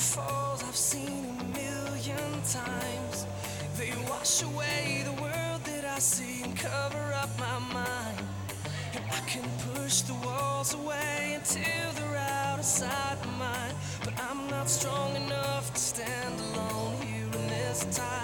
Falls I've seen a million times. They wash away the world that I see and cover up my mind. And I can push the walls away until they're out of sight of mine. But I'm not strong enough to stand alone here in this time.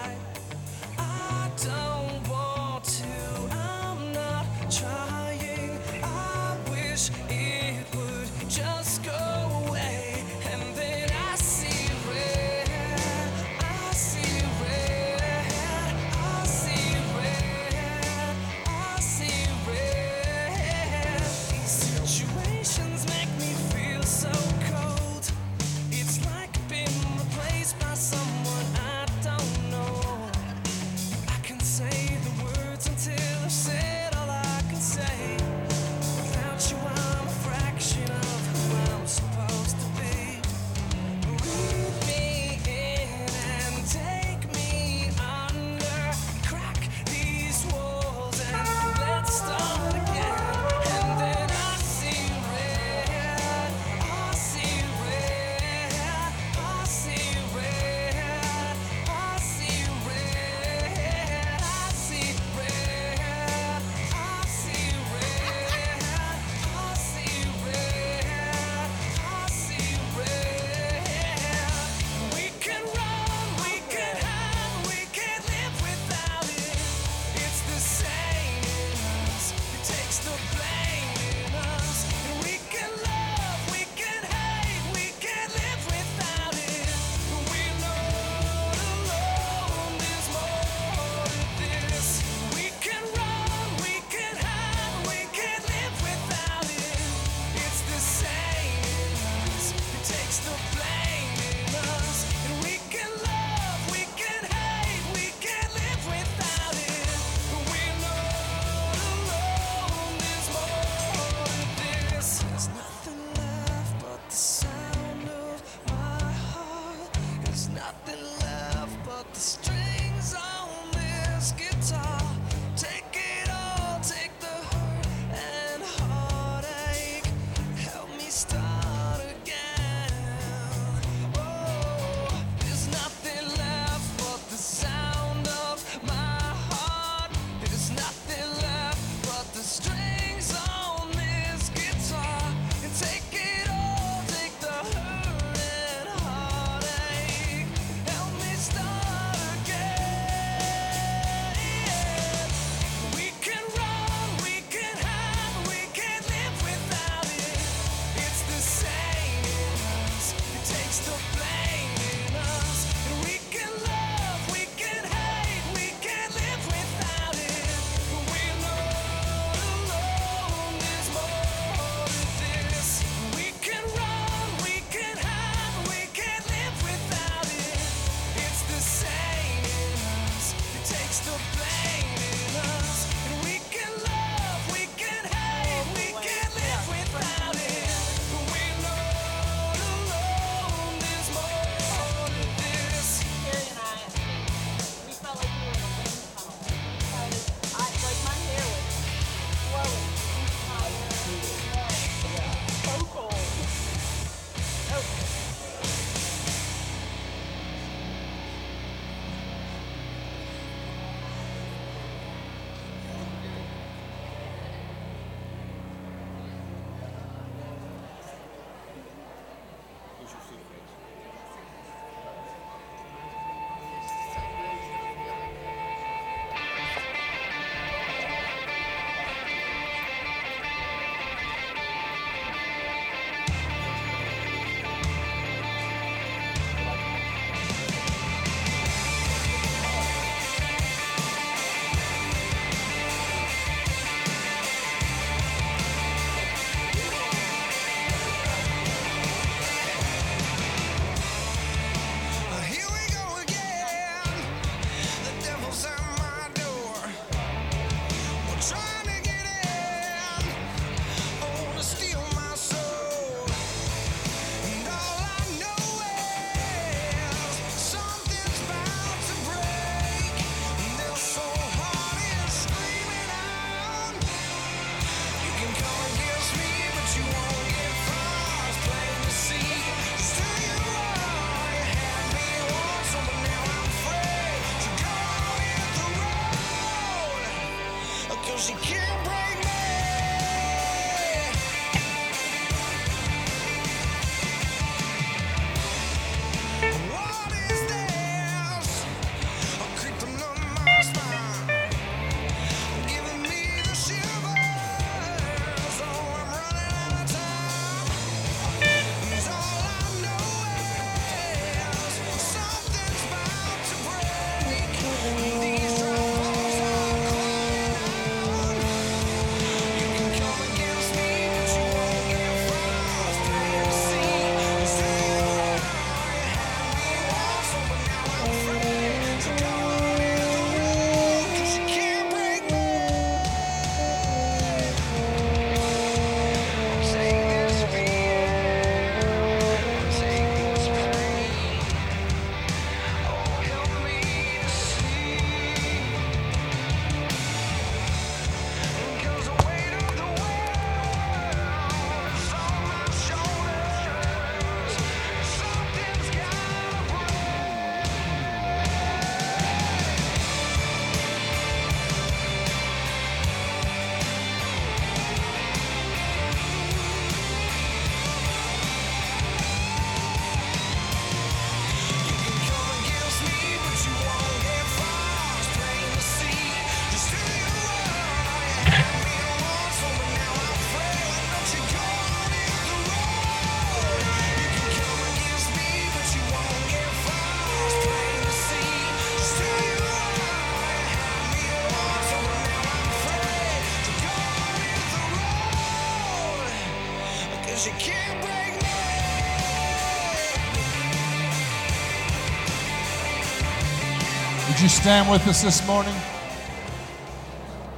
Stand with us this morning?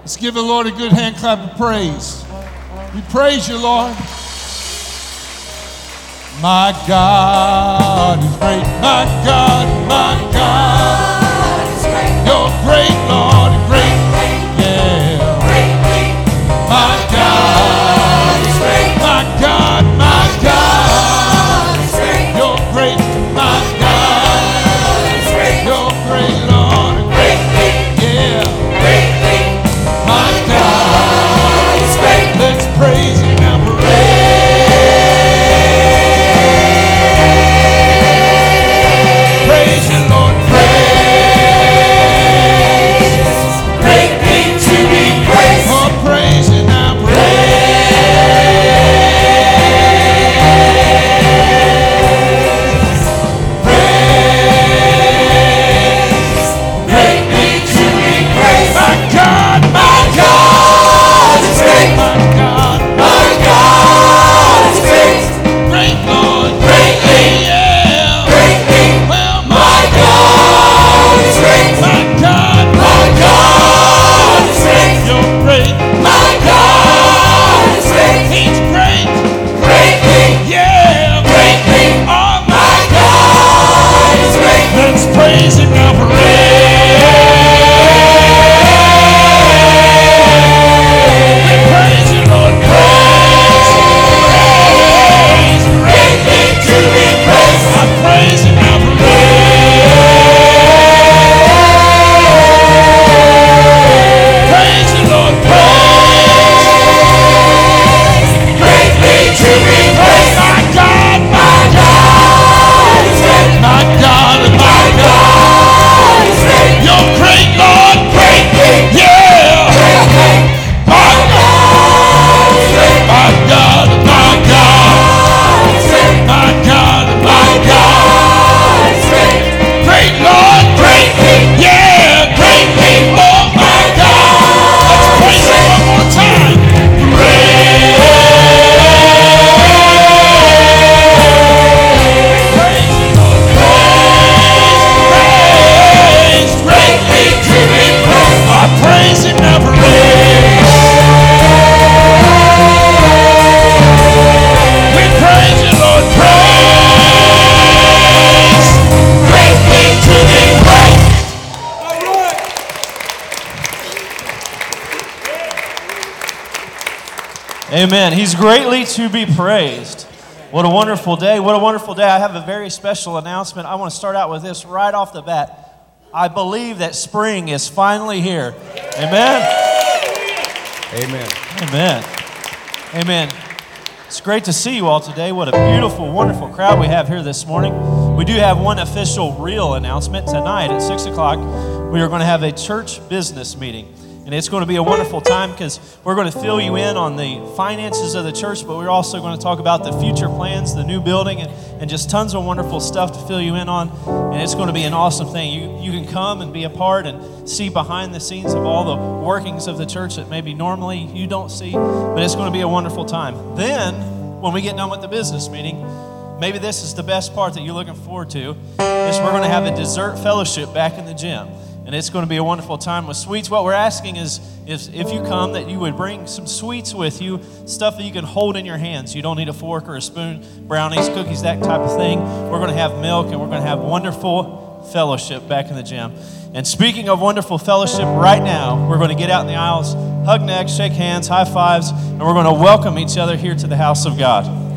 Let's give the Lord a good hand clap of praise. We praise you, Lord. My God is great. My God, my God. You're great, Lord, great. Praise Him Amen. He's greatly to be praised. What a wonderful day. What a wonderful day. I have a very special announcement. I want to start out with this right off the bat. I believe that spring is finally here. Amen. Amen. Amen. Amen. It's great to see you all today. What a beautiful, wonderful crowd we have here this morning. We do have one official real announcement. Tonight at 6 o'clock, we are going to have a church business meeting. And it's going to be a wonderful time because we're going to fill you in on the finances of the church, but we're also going to talk about the future plans, the new building, and, and just tons of wonderful stuff to fill you in on. And it's going to be an awesome thing. You, you can come and be a part and see behind the scenes of all the workings of the church that maybe normally you don't see, but it's going to be a wonderful time. Then, when we get done with the business meeting, maybe this is the best part that you're looking forward to, is we're going to have a dessert fellowship back in the gym and it's going to be a wonderful time with sweets. What we're asking is, is if you come, that you would bring some sweets with you, stuff that you can hold in your hands. You don't need a fork or a spoon, brownies, cookies, that type of thing. We're going to have milk and we're going to have wonderful fellowship back in the gym. And speaking of wonderful fellowship, right now, we're going to get out in the aisles, hug necks, shake hands, high fives, and we're going to welcome each other here to the house of God.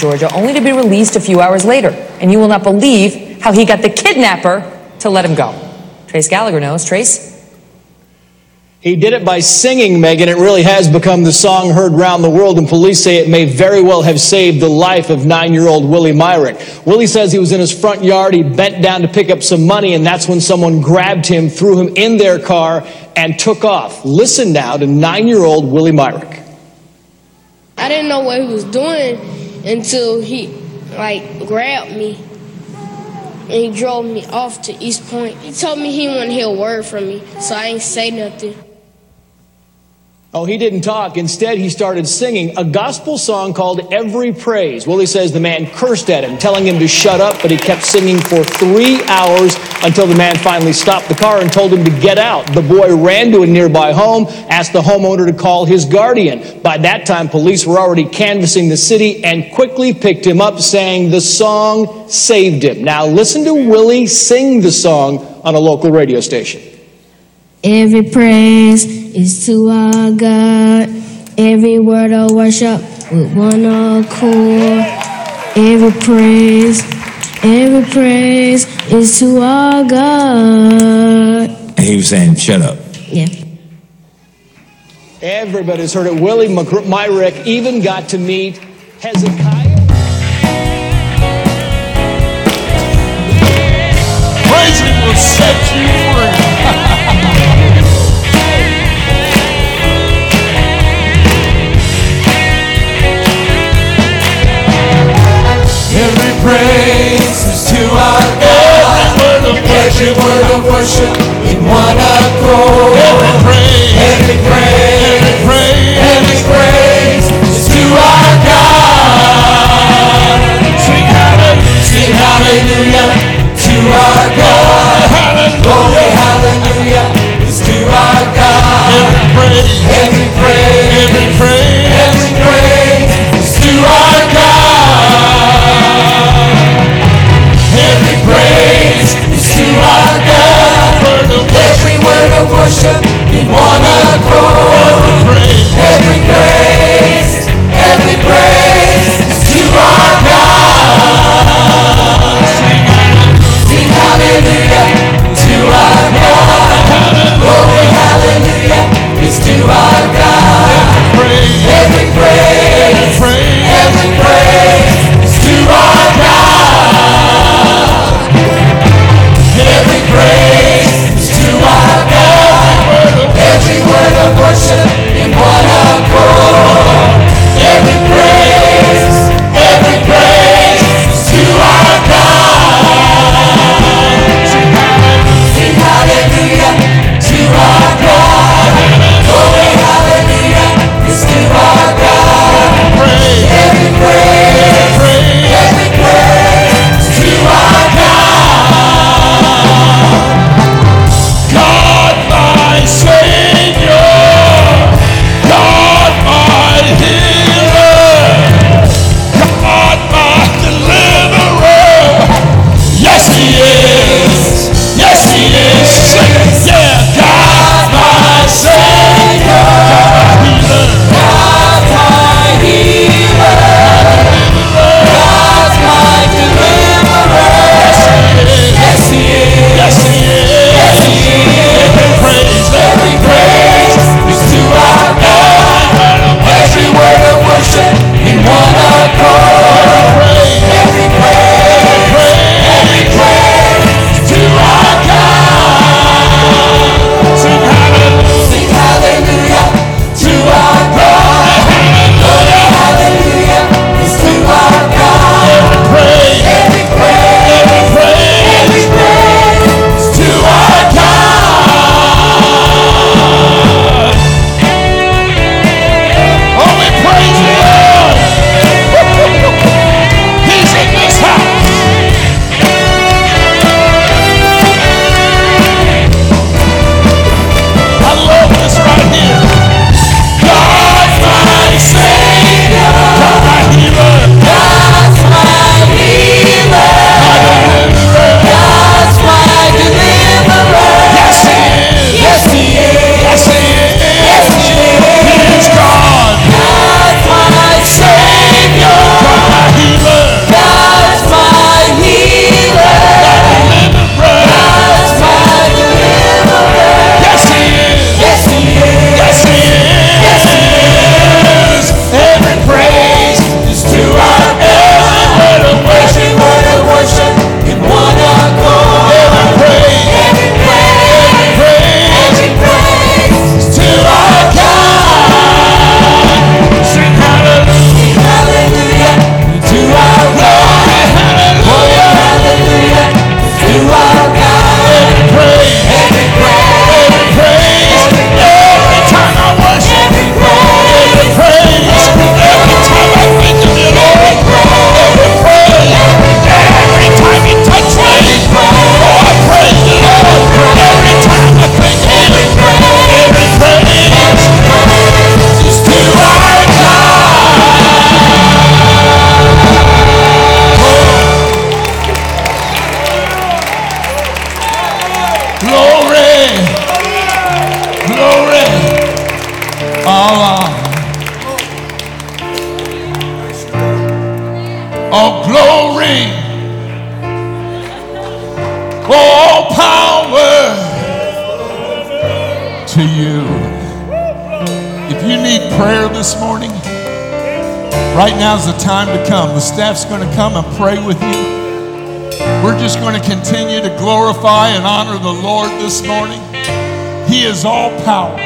Georgia, only to be released a few hours later. And you will not believe how he got the kidnapper to let him go. Trace Gallagher knows. Trace? He did it by singing, Megan. It really has become the song heard round the world, and police say it may very well have saved the life of nine year old Willie Myrick. Willie says he was in his front yard. He bent down to pick up some money, and that's when someone grabbed him, threw him in their car, and took off. Listen now to nine year old Willie Myrick. I didn't know what he was doing until he like grabbed me and he drove me off to East Point. He told me he wouldn't hear a word from me, so I ain't say nothing. Oh, he didn't talk. Instead, he started singing a gospel song called Every Praise. Willie says the man cursed at him, telling him to shut up, but he kept singing for three hours until the man finally stopped the car and told him to get out. The boy ran to a nearby home, asked the homeowner to call his guardian. By that time, police were already canvassing the city and quickly picked him up, saying the song saved him. Now, listen to Willie sing the song on a local radio station. Every praise is to our God. Every word of worship with one accord. Every praise, every praise is to our God. And he was saying, shut up. Yeah. Everybody's heard it. Willie Mc- Myrick even got to meet Hezekiah. Praising will set you Every word of worship in one accord. Every praise, Every praise, every praise, every praise is to our God. sing hallelujah, Sing hallelujah to our God. hallelujah. Glory, hallelujah is to our God. Every praise, Every praise, every praise, every praise is to our God. Every praise to our God. Every word of worship. Every praise, every praise to our God. Hallelujah to our God. Glory, hallelujah to our God. Every praise, every praise. Every praise every worship in one accord. Every praise, every praise to our God. Sing hallelujah to our God. Hallelujah to our God. Every praise. staff's going to come and pray with you. We're just going to continue to glorify and honor the Lord this morning. He is all power.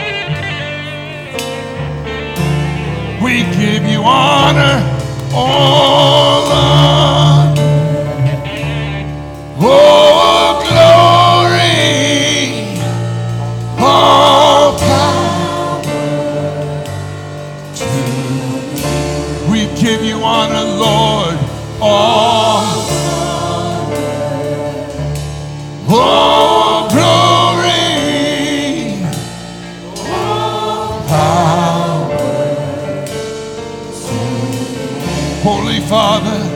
We give you honor, all honor. Oh. zamanı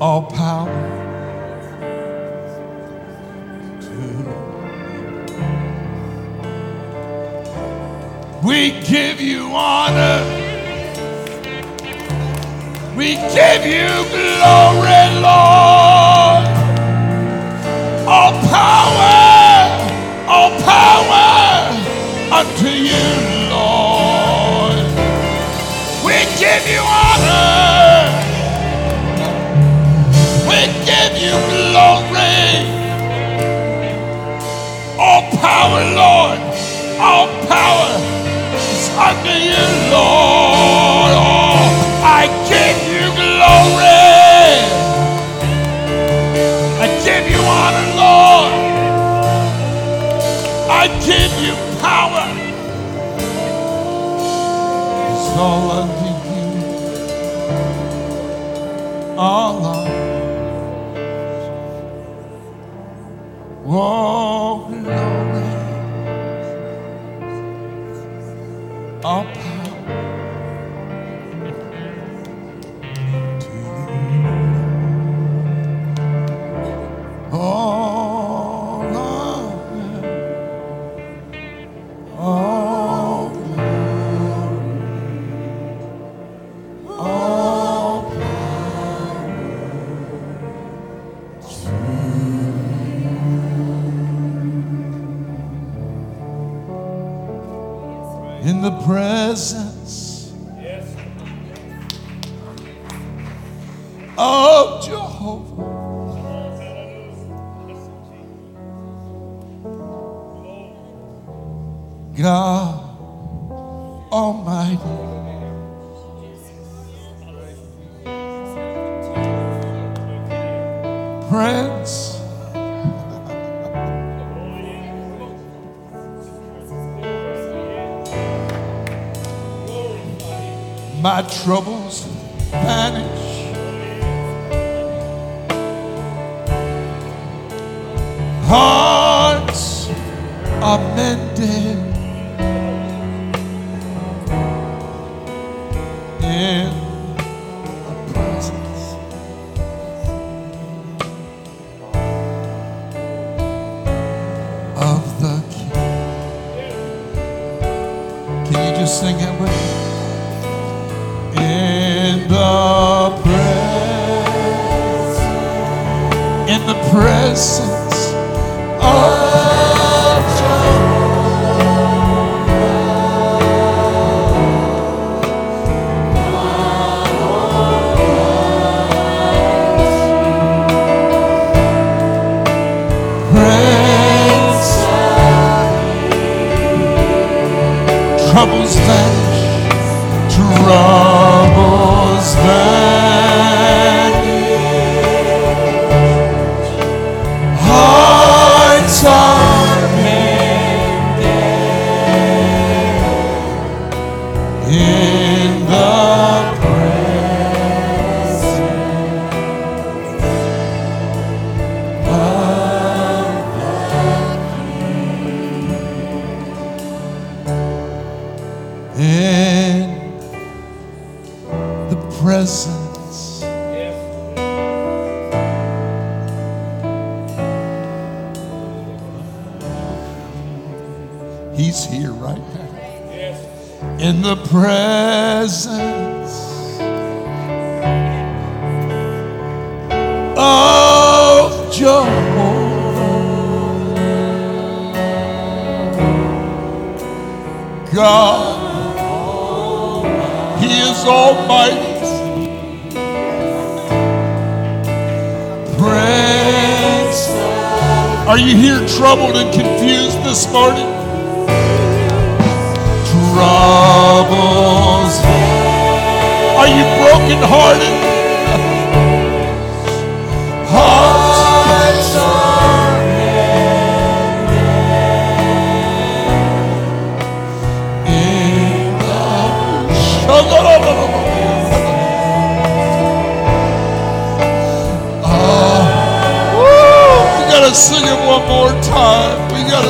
all power to we give you honor. We give you glory lord. All power all power unto you. presence. He's here right now. In the presence. you here troubled and confused this morning? Troubles. Are you brokenhearted?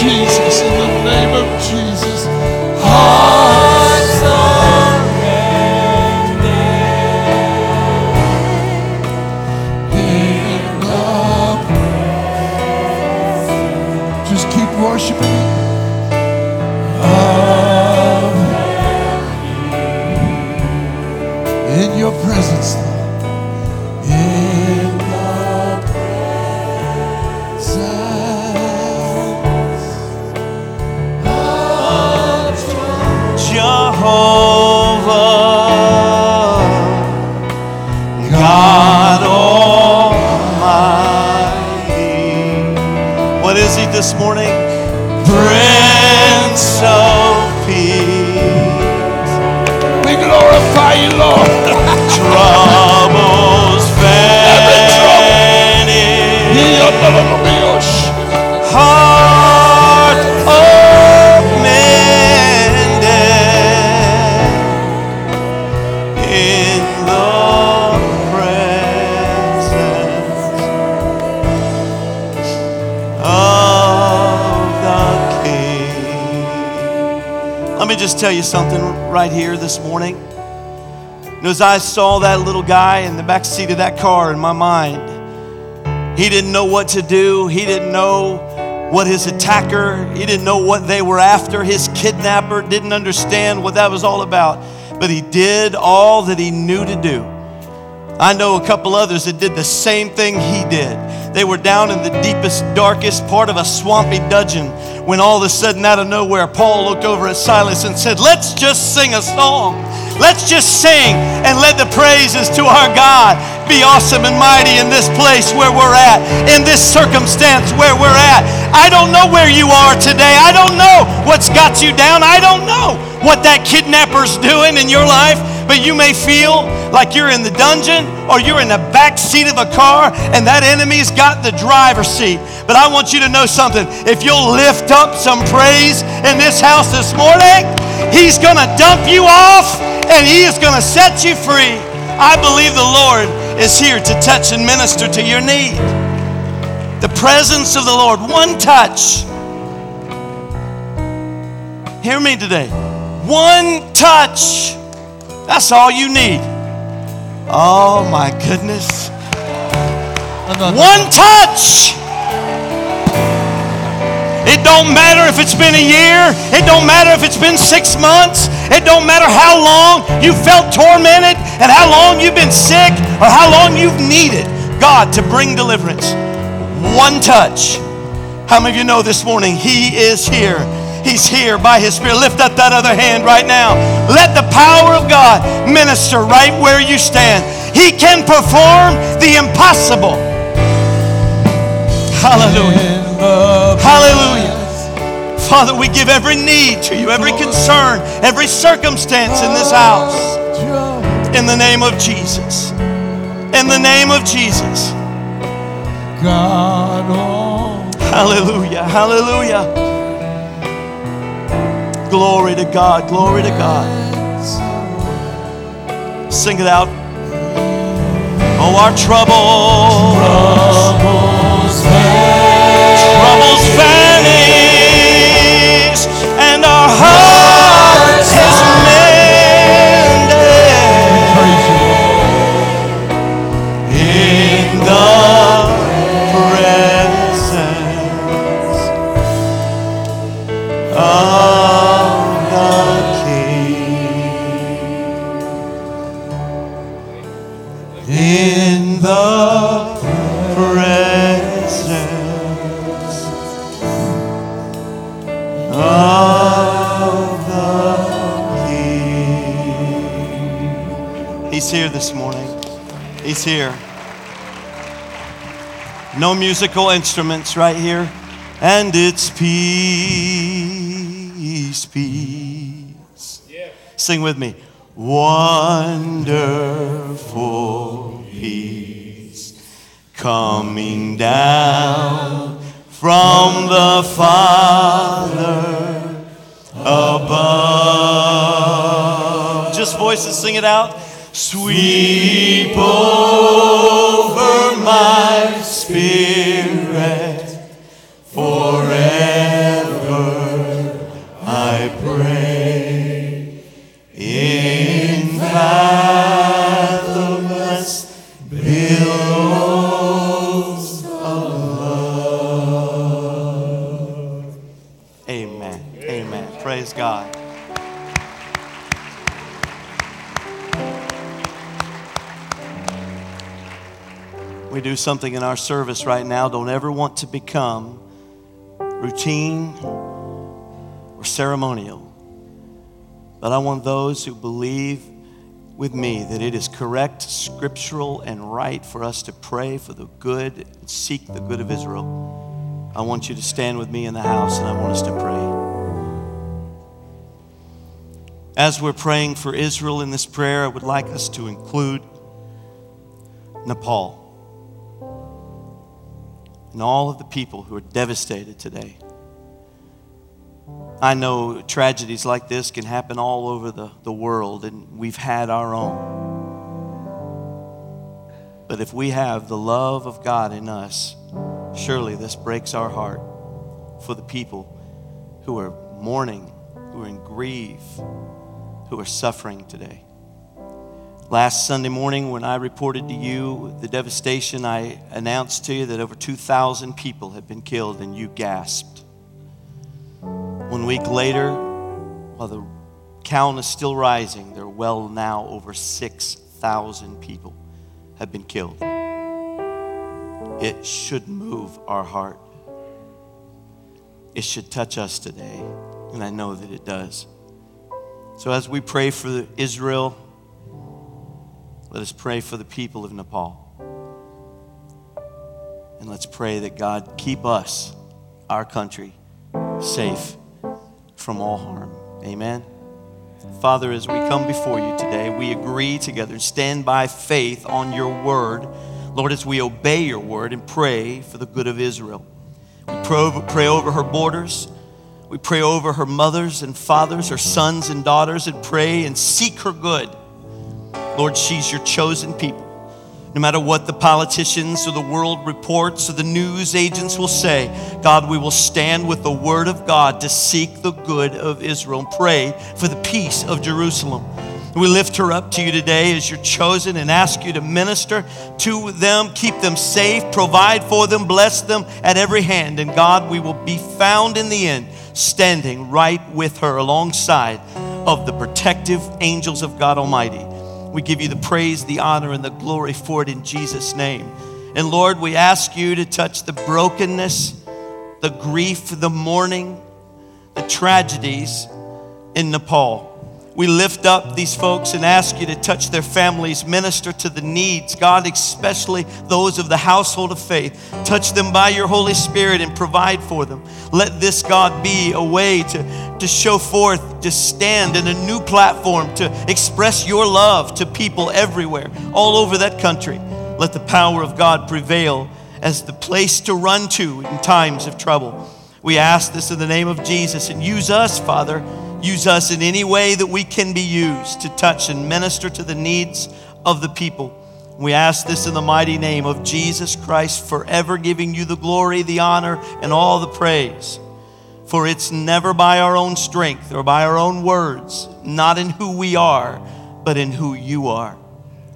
Jesus. This morning? Prince of Peace. We glorify you, Lord. Troubles vanish. Heart tell you something right here this morning. And as I saw that little guy in the back seat of that car in my mind, he didn't know what to do. He didn't know what his attacker, he didn't know what they were after. His kidnapper didn't understand what that was all about. But he did all that he knew to do. I know a couple others that did the same thing he did. They were down in the deepest, darkest part of a swampy dungeon when all of a sudden, out of nowhere, Paul looked over at Silas and said, Let's just sing a song. Let's just sing and let the praises to our God be awesome and mighty in this place where we're at, in this circumstance where we're at. I don't know where you are today. I don't know what's got you down. I don't know what that kidnapper's doing in your life, but you may feel like you're in the dungeon or you're in the back seat of a car and that enemy's got the driver's seat. But I want you to know something. If you'll lift up some praise in this house this morning, he's going to dump you off and he is going to set you free. I believe the Lord is here to touch and minister to your need. The presence of the Lord, one touch. Hear me today. One touch. That's all you need. Oh my goodness. One touch. It don't matter if it's been a year. It don't matter if it's been six months. It don't matter how long you felt tormented and how long you've been sick or how long you've needed God to bring deliverance. One touch. How many of you know this morning He is here? He's here by His Spirit. Lift up that other hand right now. Let the power of God minister right where you stand. He can perform the impossible. Hallelujah. Hallelujah. Father, we give every need to you, every concern, every circumstance in this house. In the name of Jesus. In the name of Jesus. God, oh. Hallelujah. Hallelujah. Glory to God. Glory to God. Sing it out. Oh, our troubles. Troubles here. No musical instruments right here. And it's peace, peace. Sing with me. Wonderful peace coming down from the Father above. Just voices sing it out. Sweep over my spirit forever, I pray. In fathomless billows of love. Amen. Amen. Praise God. We do something in our service right now. Don't ever want to become routine or ceremonial. But I want those who believe with me that it is correct, scriptural, and right for us to pray for the good, and seek the good of Israel. I want you to stand with me in the house and I want us to pray. As we're praying for Israel in this prayer, I would like us to include Nepal and all of the people who are devastated today. I know tragedies like this can happen all over the, the world, and we've had our own. But if we have the love of God in us, surely this breaks our heart for the people who are mourning, who are in grief, who are suffering today. Last Sunday morning, when I reported to you the devastation, I announced to you that over 2,000 people had been killed, and you gasped. One week later, while the count is still rising, there are well now over 6,000 people have been killed. It should move our heart. It should touch us today, and I know that it does. So, as we pray for Israel, let us pray for the people of Nepal. And let's pray that God keep us, our country, safe from all harm. Amen. Father, as we come before you today, we agree together, stand by faith on your word. Lord, as we obey your word and pray for the good of Israel. We pray over her borders. We pray over her mothers and fathers, her sons and daughters, and pray and seek her good. Lord, she's your chosen people. No matter what the politicians or the world reports or the news agents will say, God, we will stand with the word of God to seek the good of Israel and pray for the peace of Jerusalem. We lift her up to you today as you're chosen and ask you to minister to them, keep them safe, provide for them, bless them at every hand. And God, we will be found in the end standing right with her alongside of the protective angels of God Almighty. We give you the praise, the honor, and the glory for it in Jesus' name. And Lord, we ask you to touch the brokenness, the grief, the mourning, the tragedies in Nepal. We lift up these folks and ask you to touch their families, minister to the needs, God, especially those of the household of faith. Touch them by your Holy Spirit and provide for them. Let this, God, be a way to, to show forth, to stand in a new platform, to express your love to people everywhere, all over that country. Let the power of God prevail as the place to run to in times of trouble. We ask this in the name of Jesus and use us, Father Use us in any way that we can be used to touch and minister to the needs of the people. We ask this in the mighty name of Jesus Christ, forever giving you the glory, the honor, and all the praise. For it's never by our own strength or by our own words, not in who we are, but in who you are.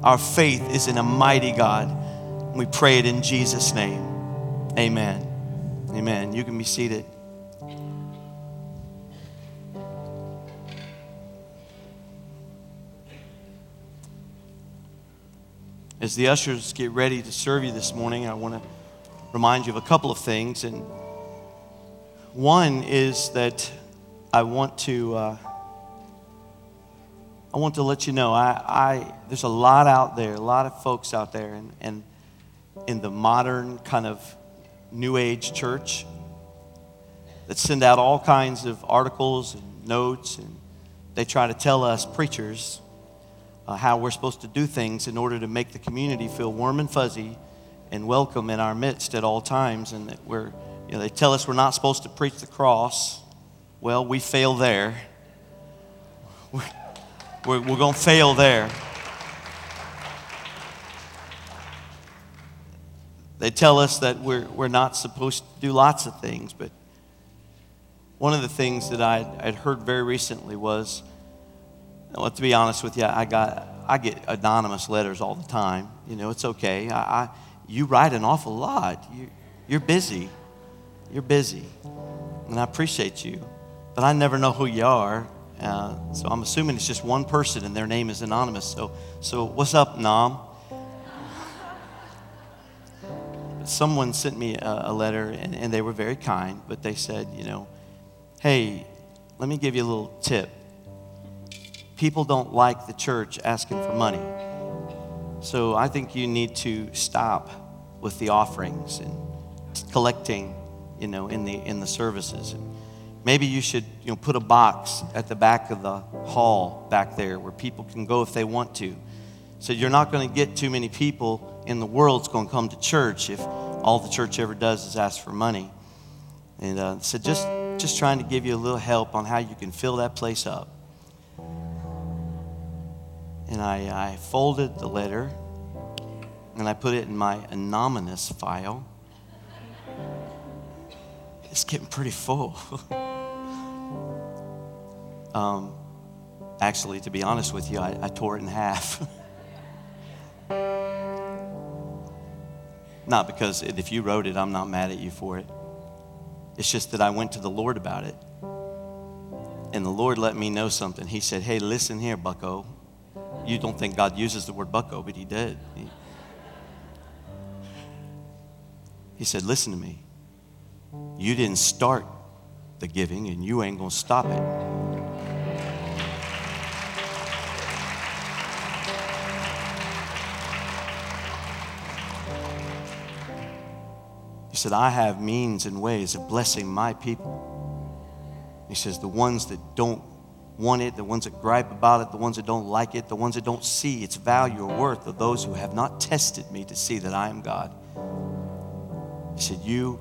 Our faith is in a mighty God. We pray it in Jesus' name. Amen. Amen. You can be seated. As the ushers get ready to serve you this morning, I want to remind you of a couple of things. And one is that I want to. Uh, I want to let you know I, I, there's a lot out there, a lot of folks out there, and, and in the modern kind of new age church that send out all kinds of articles and notes, and they try to tell us preachers uh, how we're supposed to do things in order to make the community feel warm and fuzzy and welcome in our midst at all times. And that we're, you know, they tell us we're not supposed to preach the cross. Well, we fail there. We're, we're, we're going to fail there. They tell us that we're, we're not supposed to do lots of things, but one of the things that I'd, I'd heard very recently was well, to be honest with you, I got I get anonymous letters all the time. You know, it's okay. I, I you write an awful lot. You, you're busy. You're busy, and I appreciate you, but I never know who you are. Uh, so I'm assuming it's just one person, and their name is anonymous. So, so what's up, Nam? Someone sent me a, a letter, and, and they were very kind, but they said, you know, hey, let me give you a little tip people don't like the church asking for money. So I think you need to stop with the offerings and collecting, you know, in the in the services. And Maybe you should, you know, put a box at the back of the hall back there where people can go if they want to. So you're not going to get too many people in the world's going to come to church if all the church ever does is ask for money. And uh, so just just trying to give you a little help on how you can fill that place up. And I, I folded the letter and I put it in my anonymous file. It's getting pretty full. um, actually, to be honest with you, I, I tore it in half. not because if you wrote it, I'm not mad at you for it. It's just that I went to the Lord about it. And the Lord let me know something. He said, Hey, listen here, bucko. You don't think God uses the word bucko, but He did. He, he said, Listen to me. You didn't start the giving, and you ain't going to stop it. He said, I have means and ways of blessing my people. He says, the ones that don't want it, the ones that gripe about it, the ones that don't like it, the ones that don't see its value or worth, are those who have not tested me to see that I am God. He said, You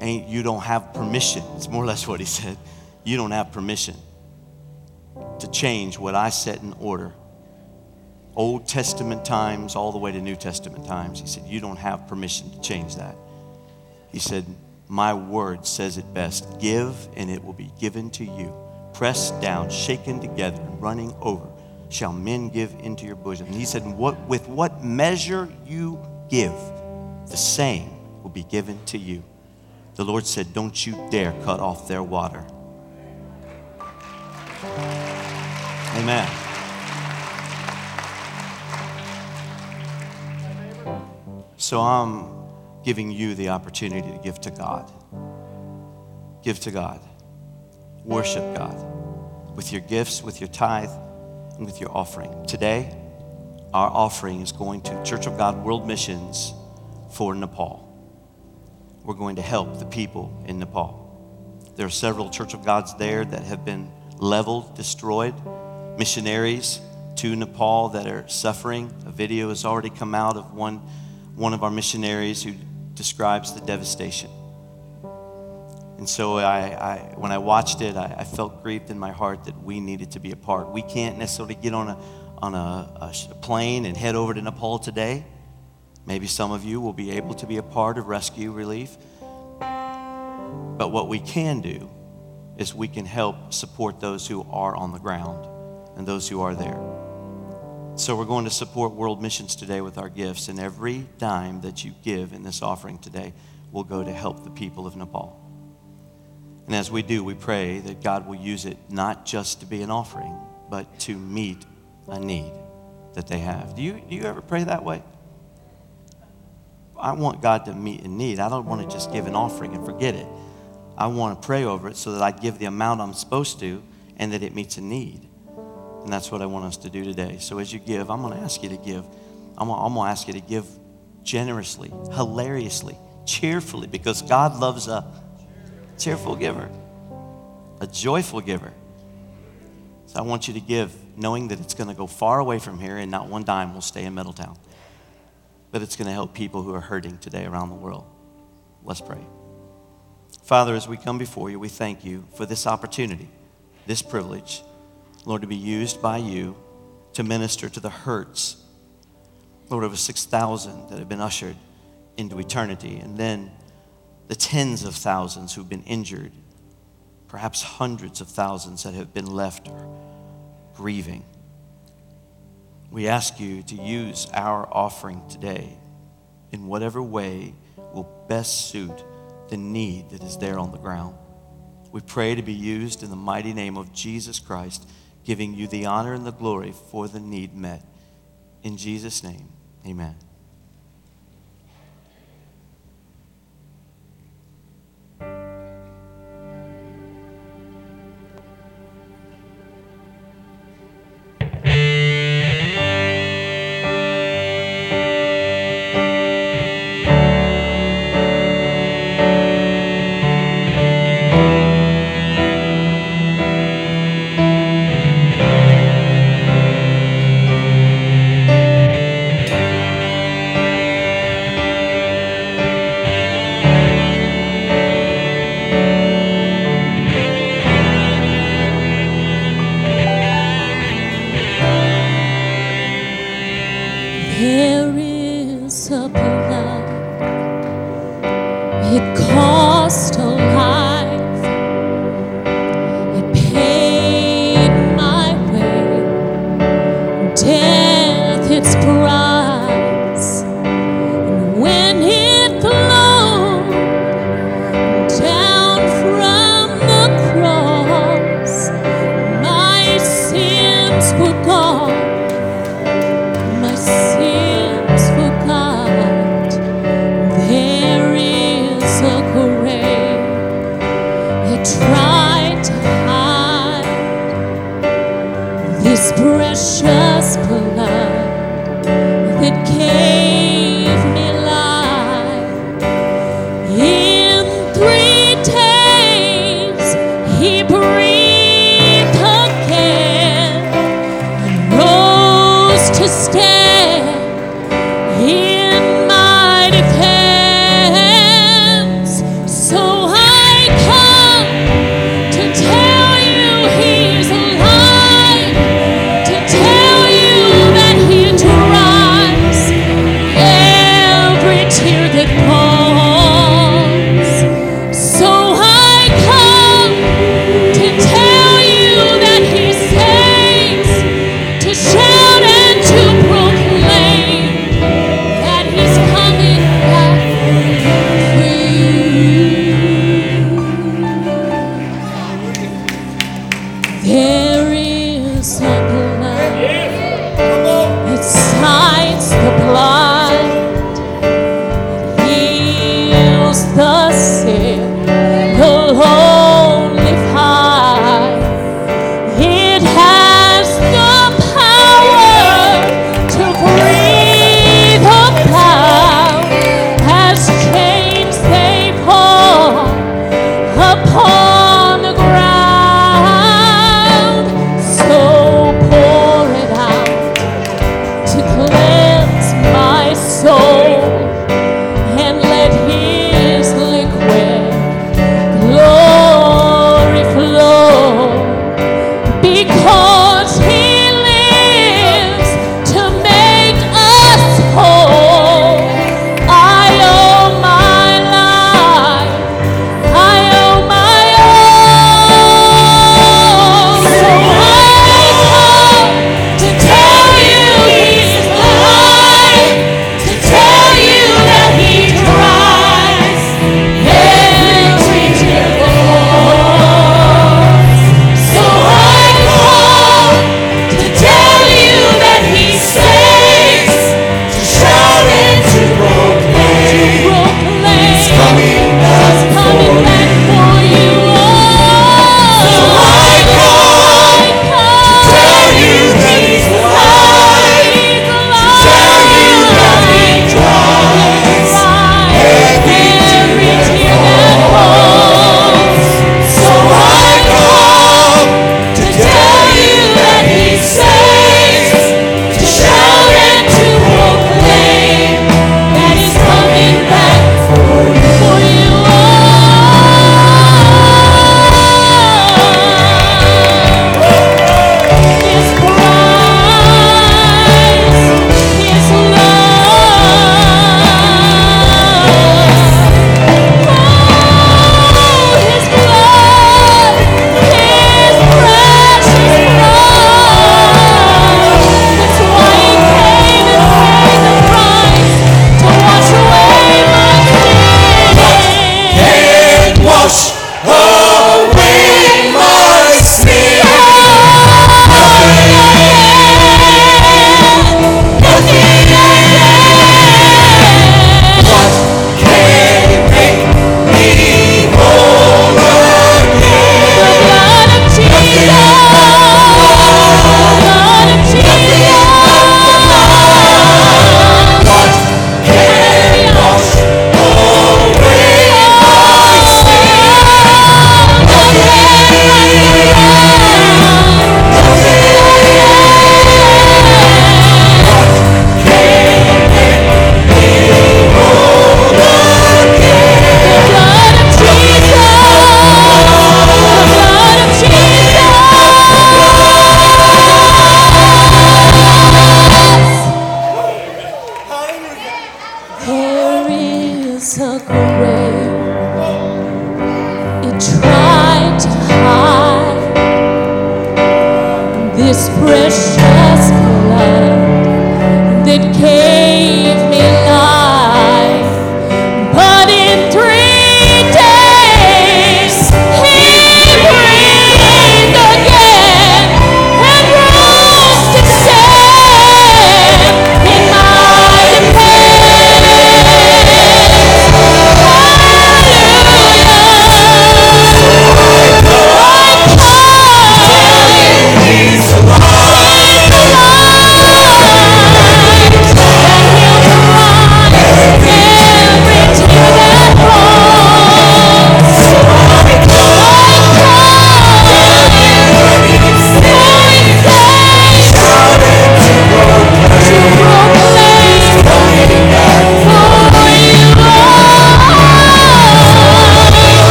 ain't you don't have permission. It's more or less what he said. You don't have permission to change what I set in order. Old Testament times all the way to New Testament times. He said, You don't have permission to change that. He said, My word says it best give, and it will be given to you. Pressed down, shaken together, and running over, shall men give into your bosom. And he said, what, With what measure you give, the same will be given to you. The Lord said, Don't you dare cut off their water. Amen. So I'm giving you the opportunity to give to God. Give to God. Worship God with your gifts, with your tithe, and with your offering. Today, our offering is going to Church of God World Missions for Nepal. We're going to help the people in Nepal. There are several Church of Gods there that have been leveled, destroyed. Missionaries to Nepal that are suffering. A video has already come out of one, one of our missionaries who describes the devastation. And so I, I, when I watched it, I, I, felt grieved in my heart that we needed to be a part. We can't necessarily get on a, on a, a plane and head over to Nepal today. Maybe some of you will be able to be a part of rescue relief. But what we can do is we can help support those who are on the ground and those who are there. So we're going to support world missions today with our gifts, and every dime that you give in this offering today will go to help the people of Nepal. And as we do, we pray that God will use it not just to be an offering, but to meet a need that they have. Do you, do you ever pray that way? I want God to meet a need. I don't want to just give an offering and forget it. I want to pray over it so that I give the amount I'm supposed to and that it meets a need. And that's what I want us to do today. So as you give, I'm going to ask you to give. I'm going to ask you to give generously, hilariously, cheerfully, because God loves a cheerful giver, a joyful giver. So I want you to give, knowing that it's going to go far away from here and not one dime will stay in Middletown. But it's going to help people who are hurting today around the world. Let's pray. Father, as we come before you, we thank you for this opportunity, this privilege, Lord, to be used by you to minister to the hurts, Lord, over 6,000 that have been ushered into eternity. And then the tens of thousands who've been injured, perhaps hundreds of thousands that have been left grieving. We ask you to use our offering today in whatever way will best suit the need that is there on the ground. We pray to be used in the mighty name of Jesus Christ, giving you the honor and the glory for the need met. In Jesus' name, amen.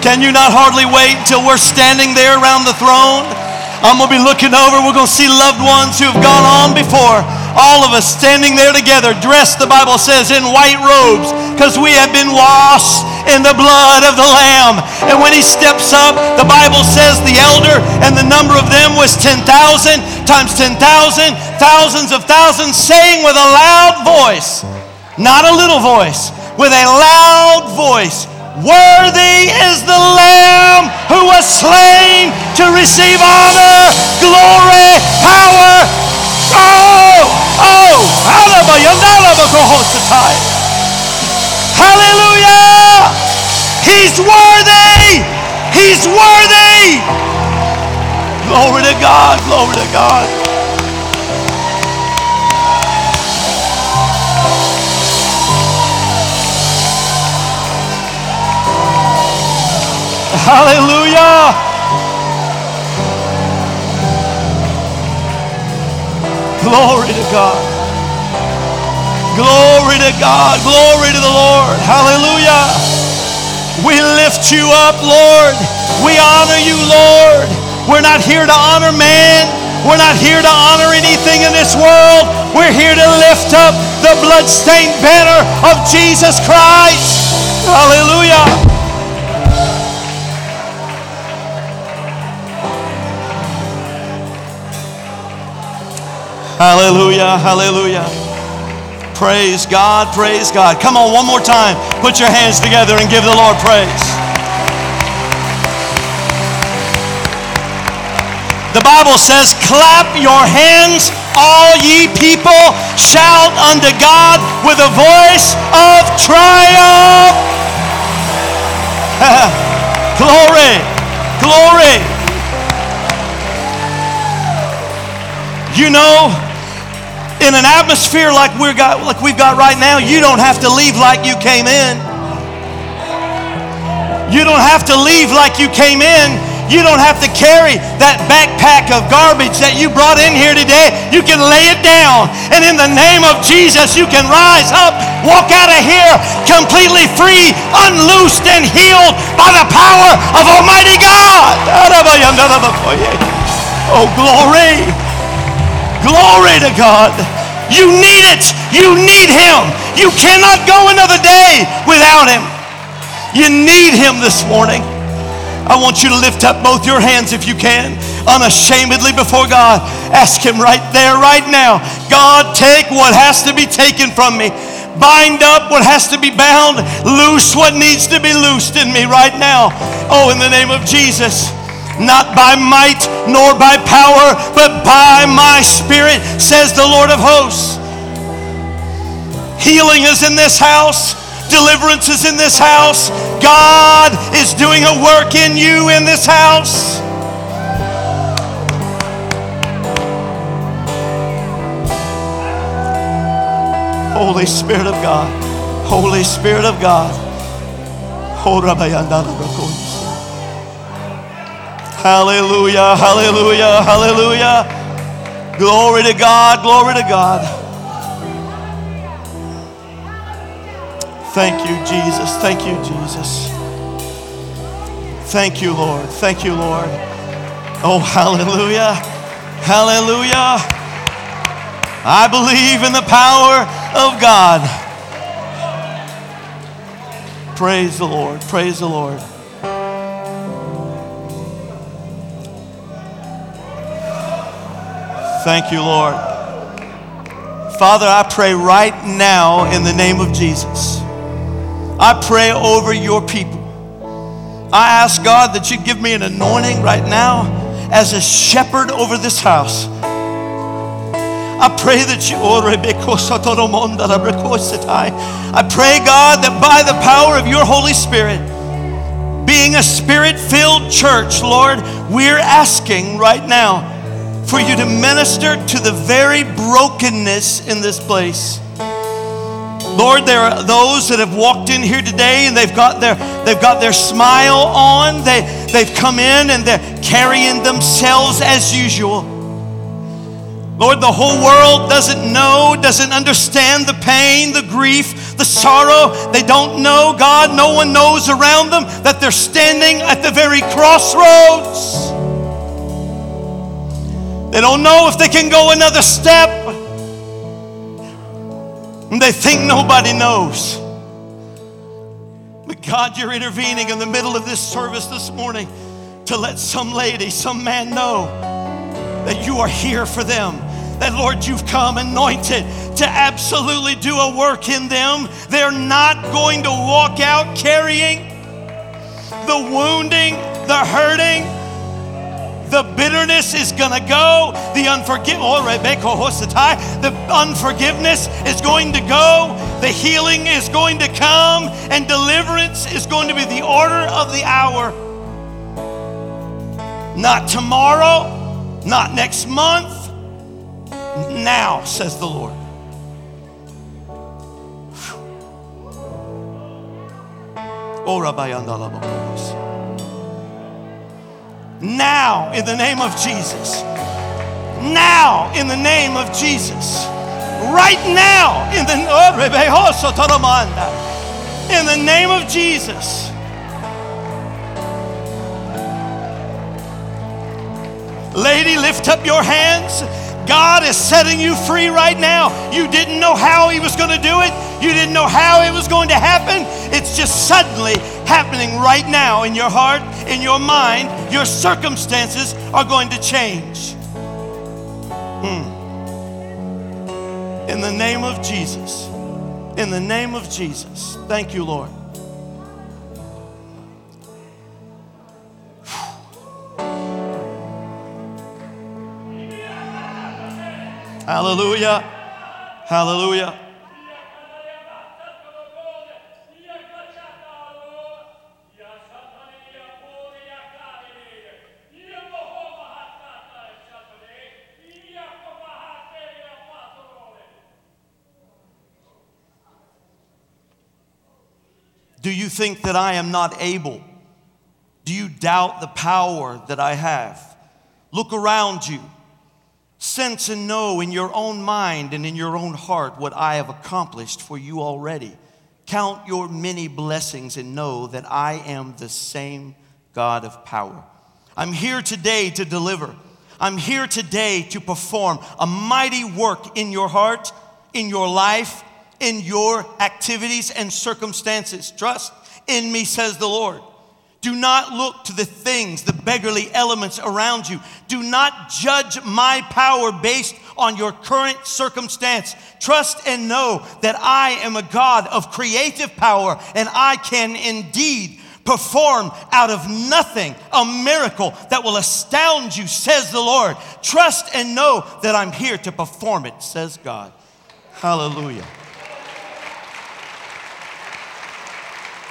Can you not hardly wait until we're standing there around the throne? I'm going to be looking over. We're going to see loved ones who have gone on before. All of us standing there together, dressed, the Bible says, in white robes, because we have been washed in the blood of the Lamb. And when he steps up, the Bible says the elder and the number of them was 10,000 times 10,000, thousands of thousands, saying with a loud voice, not a little voice, with a loud voice, Worthy is the Lamb who was slain to receive honor, glory, power. Oh, oh, hallelujah. He's worthy. He's worthy. Glory to God, glory to God. Hallelujah. Glory to God. Glory to God. Glory to the Lord. Hallelujah. We lift you up, Lord. We honor you, Lord. We're not here to honor man. We're not here to honor anything in this world. We're here to lift up the bloodstained banner of Jesus Christ. Hallelujah. Hallelujah, hallelujah. Praise God, praise God. Come on, one more time. Put your hands together and give the Lord praise. The Bible says, Clap your hands, all ye people. Shout unto God with a voice of triumph. glory, glory. You know, in an atmosphere like we've got, like we've got right now, you don't have to leave like you came in. You don't have to leave like you came in. You don't have to carry that backpack of garbage that you brought in here today. You can lay it down. And in the name of Jesus, you can rise up, walk out of here completely free, unloosed, and healed by the power of Almighty God. Oh, glory. Glory to God. You need it. You need Him. You cannot go another day without Him. You need Him this morning. I want you to lift up both your hands if you can, unashamedly before God. Ask Him right there, right now God, take what has to be taken from me. Bind up what has to be bound. Loose what needs to be loosed in me right now. Oh, in the name of Jesus not by might nor by power, but by my spirit, says the Lord of hosts. Healing is in this house. Deliverance is in this house. God is doing a work in you in this house. Holy Spirit of God. Holy Spirit of God. Oh, Hallelujah, hallelujah, hallelujah. Glory to God, glory to God. Thank you, Jesus. Thank you, Jesus. Thank you, Lord. Thank you, Lord. Oh, hallelujah. Hallelujah. I believe in the power of God. Praise the Lord. Praise the Lord. Thank you, Lord. Father, I pray right now in the name of Jesus. I pray over your people. I ask God that you give me an anointing right now as a shepherd over this house. I pray that you oh, I pray God that by the power of your Holy Spirit, being a spirit filled church, Lord, we're asking right now for you to minister to the very brokenness in this place. Lord, there are those that have walked in here today and they've got their they've got their smile on. They they've come in and they're carrying themselves as usual. Lord, the whole world doesn't know, doesn't understand the pain, the grief, the sorrow. They don't know, God. No one knows around them that they're standing at the very crossroads. They don't know if they can go another step. And they think nobody knows. But God, you're intervening in the middle of this service this morning to let some lady, some man know that you are here for them. That, Lord, you've come anointed to absolutely do a work in them. They're not going to walk out carrying the wounding, the hurting, the bitterness is going to go. The unforgiveness, oh, oh, the unforgiveness is going to go. The healing is going to come, and deliverance is going to be the order of the hour. Not tomorrow, not next month, now, says the Lord. Oh, Now, in the name of Jesus. Now, in the name of Jesus. Right now, in the oh, oh in the name of Jesus. Lady, lift up your hands. God is setting you free right now. You didn't know how He was going to do it, you didn't know how it was going to happen. It's just suddenly happening right now in your heart, in your mind. Your circumstances are going to change. Hmm. In the name of Jesus. In the name of Jesus. Thank you, Lord. Hallelujah. Hallelujah. Do you think that I am not able? Do you doubt the power that I have? Look around you. Sense and know in your own mind and in your own heart what I have accomplished for you already. Count your many blessings and know that I am the same God of power. I'm here today to deliver. I'm here today to perform a mighty work in your heart, in your life, in your activities and circumstances. Trust in me, says the Lord. Do not look to the things, the beggarly elements around you. Do not judge my power based on your current circumstance. Trust and know that I am a God of creative power and I can indeed perform out of nothing a miracle that will astound you, says the Lord. Trust and know that I'm here to perform it, says God. Hallelujah.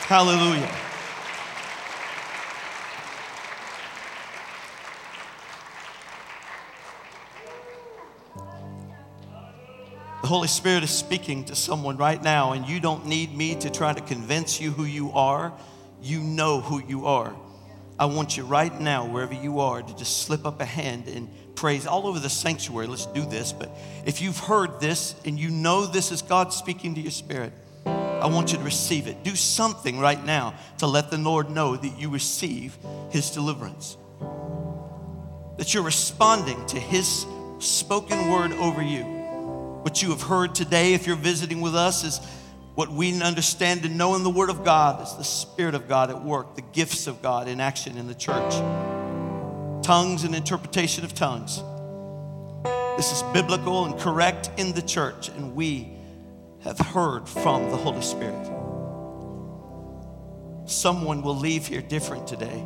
Hallelujah. The Holy Spirit is speaking to someone right now, and you don't need me to try to convince you who you are. You know who you are. I want you right now, wherever you are, to just slip up a hand and praise all over the sanctuary. Let's do this. But if you've heard this and you know this is God speaking to your spirit, I want you to receive it. Do something right now to let the Lord know that you receive His deliverance, that you're responding to His spoken word over you. What you have heard today, if you're visiting with us, is what we understand and know in the Word of God is the Spirit of God at work, the gifts of God in action in the church, tongues and interpretation of tongues. This is biblical and correct in the church, and we have heard from the Holy Spirit. Someone will leave here different today.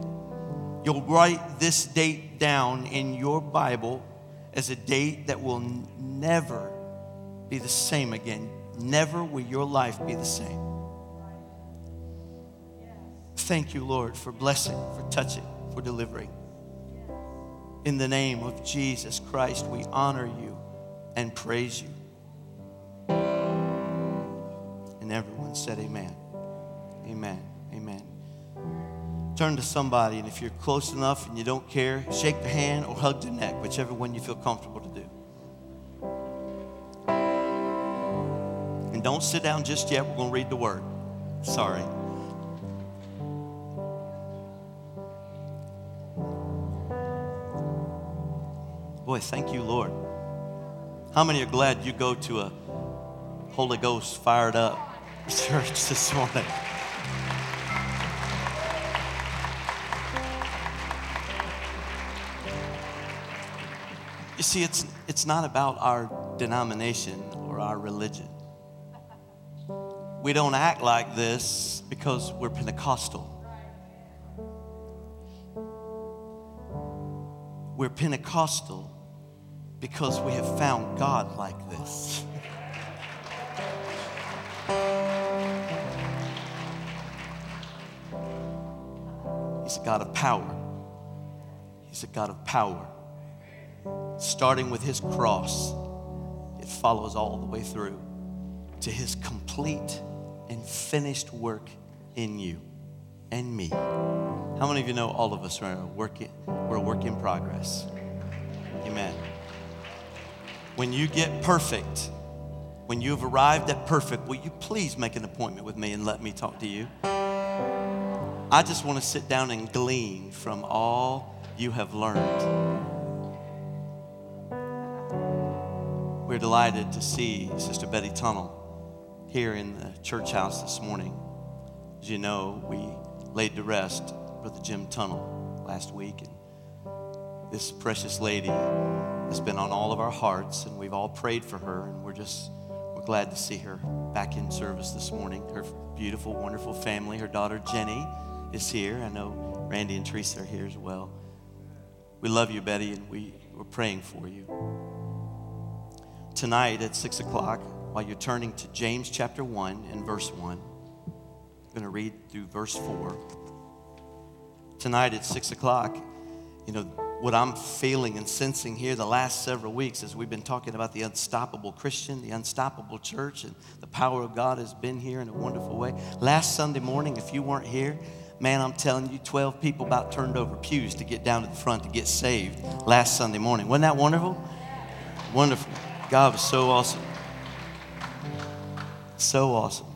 You'll write this date down in your Bible as a date that will never be the same again. Never will your life be the same. Thank you, Lord, for blessing, for touching, for delivering. In the name of Jesus Christ, we honor you and praise you. And everyone said, Amen. Amen. Amen. Turn to somebody, and if you're close enough and you don't care, shake their hand or hug their neck, whichever one you feel comfortable Don't sit down just yet. We're going to read the word. Sorry. Boy, thank you, Lord. How many are glad you go to a Holy Ghost fired up church this morning? You see, it's, it's not about our denomination or our religion. We don't act like this because we're Pentecostal. We're Pentecostal because we have found God like this. He's a God of power. He's a God of power. Starting with his cross, it follows all the way through to his complete finished work in you and me. How many of you know all of us are a work in, we're a work in progress? Amen. When you get perfect, when you've arrived at perfect, will you please make an appointment with me and let me talk to you? I just want to sit down and glean from all you have learned. We're delighted to see Sister Betty Tunnel here in the church house this morning. As you know, we laid to rest Brother Jim Tunnel last week, and this precious lady has been on all of our hearts, and we've all prayed for her, and we're just we're glad to see her back in service this morning. Her beautiful, wonderful family. Her daughter Jenny is here. I know Randy and Teresa are here as well. We love you, Betty, and we, we're praying for you. Tonight at 6 o'clock, while you're turning to James chapter 1 and verse 1, I'm going to read through verse 4. Tonight at 6 o'clock, you know, what I'm feeling and sensing here the last several weeks as we've been talking about the unstoppable Christian, the unstoppable church, and the power of God has been here in a wonderful way. Last Sunday morning, if you weren't here, man, I'm telling you, 12 people about turned over pews to get down to the front to get saved last Sunday morning. Wasn't that wonderful? Wonderful. God was so awesome. So awesome.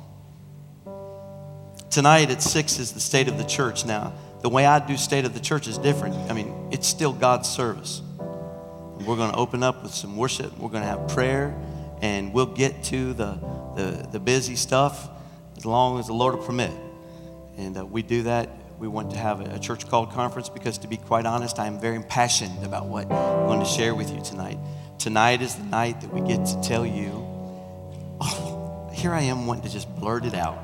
Tonight at 6 is the state of the church. Now, the way I do state of the church is different. I mean, it's still God's service. We're going to open up with some worship. We're going to have prayer, and we'll get to the, the, the busy stuff as long as the Lord will permit. And uh, we do that. We want to have a, a church called conference because, to be quite honest, I am very impassioned about what I'm going to share with you tonight. Tonight is the night that we get to tell you, here I am wanting to just blurt it out.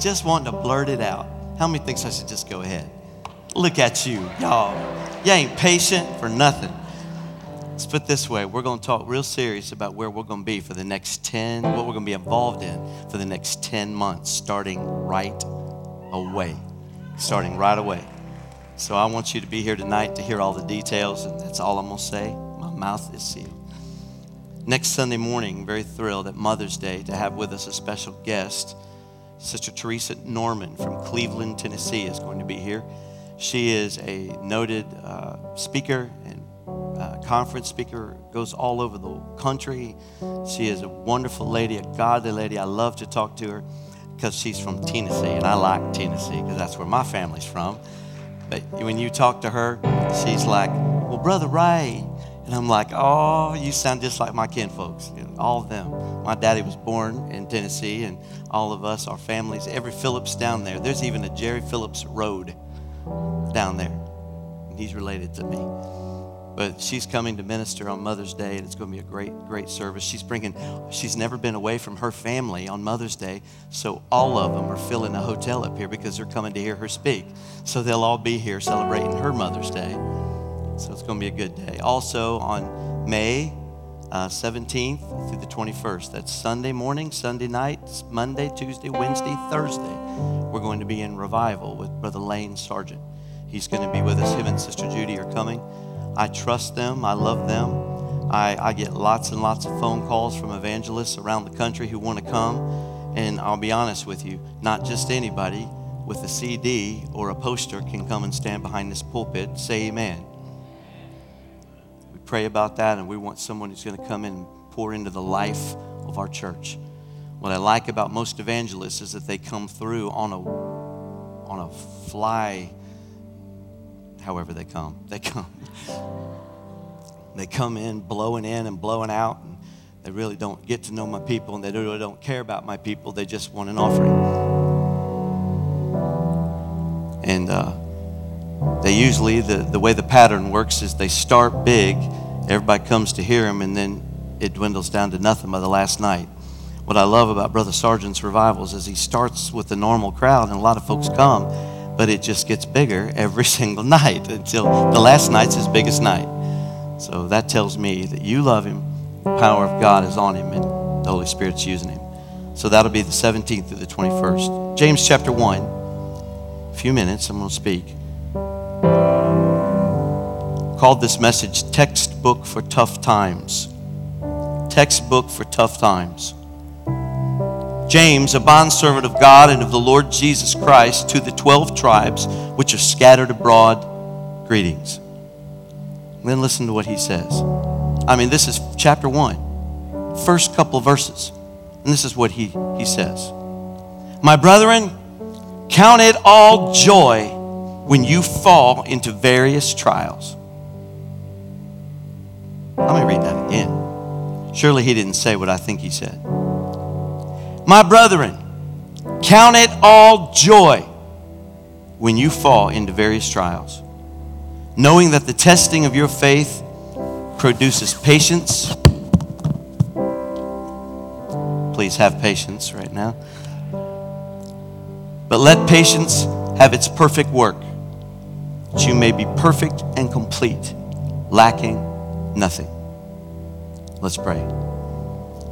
Just wanting to blurt it out. How many thinks I should just go ahead? Look at you, y'all. You ain't patient for nothing. Let's put this way we're going to talk real serious about where we're going to be for the next 10, what we're going to be involved in for the next 10 months, starting right away. Starting right away. So I want you to be here tonight to hear all the details, and that's all I'm going to say. My mouth is sealed. Next Sunday morning, very thrilled at Mother's Day to have with us a special guest. Sister Teresa Norman from Cleveland, Tennessee is going to be here. She is a noted uh, speaker and uh, conference speaker, goes all over the country. She is a wonderful lady, a godly lady. I love to talk to her because she's from Tennessee, and I like Tennessee because that's where my family's from. But when you talk to her, she's like, Well, Brother Ray. And I'm like, Oh, you sound just like my kinfolks, you know, all of them. My daddy was born in Tennessee, and all of us, our families, every Phillips down there. There's even a Jerry Phillips Road down there. And he's related to me. But she's coming to minister on Mother's Day, and it's going to be a great, great service. She's bringing, she's never been away from her family on Mother's Day, so all of them are filling a hotel up here because they're coming to hear her speak. So they'll all be here celebrating her Mother's Day. So it's going to be a good day. Also on May uh, 17th through the 21st, that's Sunday morning, Sunday night, Monday, Tuesday, Wednesday, Thursday, we're going to be in revival with Brother Lane Sargent. He's going to be with us. Him and Sister Judy are coming. I trust them. I love them. I, I, get lots and lots of phone calls from evangelists around the country who want to come. And I'll be honest with you, not just anybody with a CD or a poster can come and stand behind this pulpit, say amen. Pray about that, and we want someone who's going to come in and pour into the life of our church. What I like about most evangelists is that they come through on a on a fly, however they come. They come. They come in blowing in and blowing out, and they really don't get to know my people, and they really don't care about my people. They just want an offering. And uh, they usually, the, the way the pattern works is they start big, everybody comes to hear them, and then it dwindles down to nothing by the last night. What I love about Brother Sargent's revivals is he starts with the normal crowd, and a lot of folks come, but it just gets bigger every single night until the last night's his biggest night. So that tells me that you love him, the power of God is on him, and the Holy Spirit's using him. So that'll be the 17th through the 21st. James chapter 1. A few minutes, I'm going to speak. Called this message Textbook for Tough Times. Textbook for Tough Times. James, a bondservant of God and of the Lord Jesus Christ, to the 12 tribes which are scattered abroad, greetings. then listen to what he says. I mean, this is chapter 1, first couple verses. And this is what he, he says My brethren, count it all joy when you fall into various trials. Let me read that again. Surely he didn't say what I think he said. My brethren, count it all joy when you fall into various trials, knowing that the testing of your faith produces patience. Please have patience right now. But let patience have its perfect work, that you may be perfect and complete, lacking nothing. Let's pray.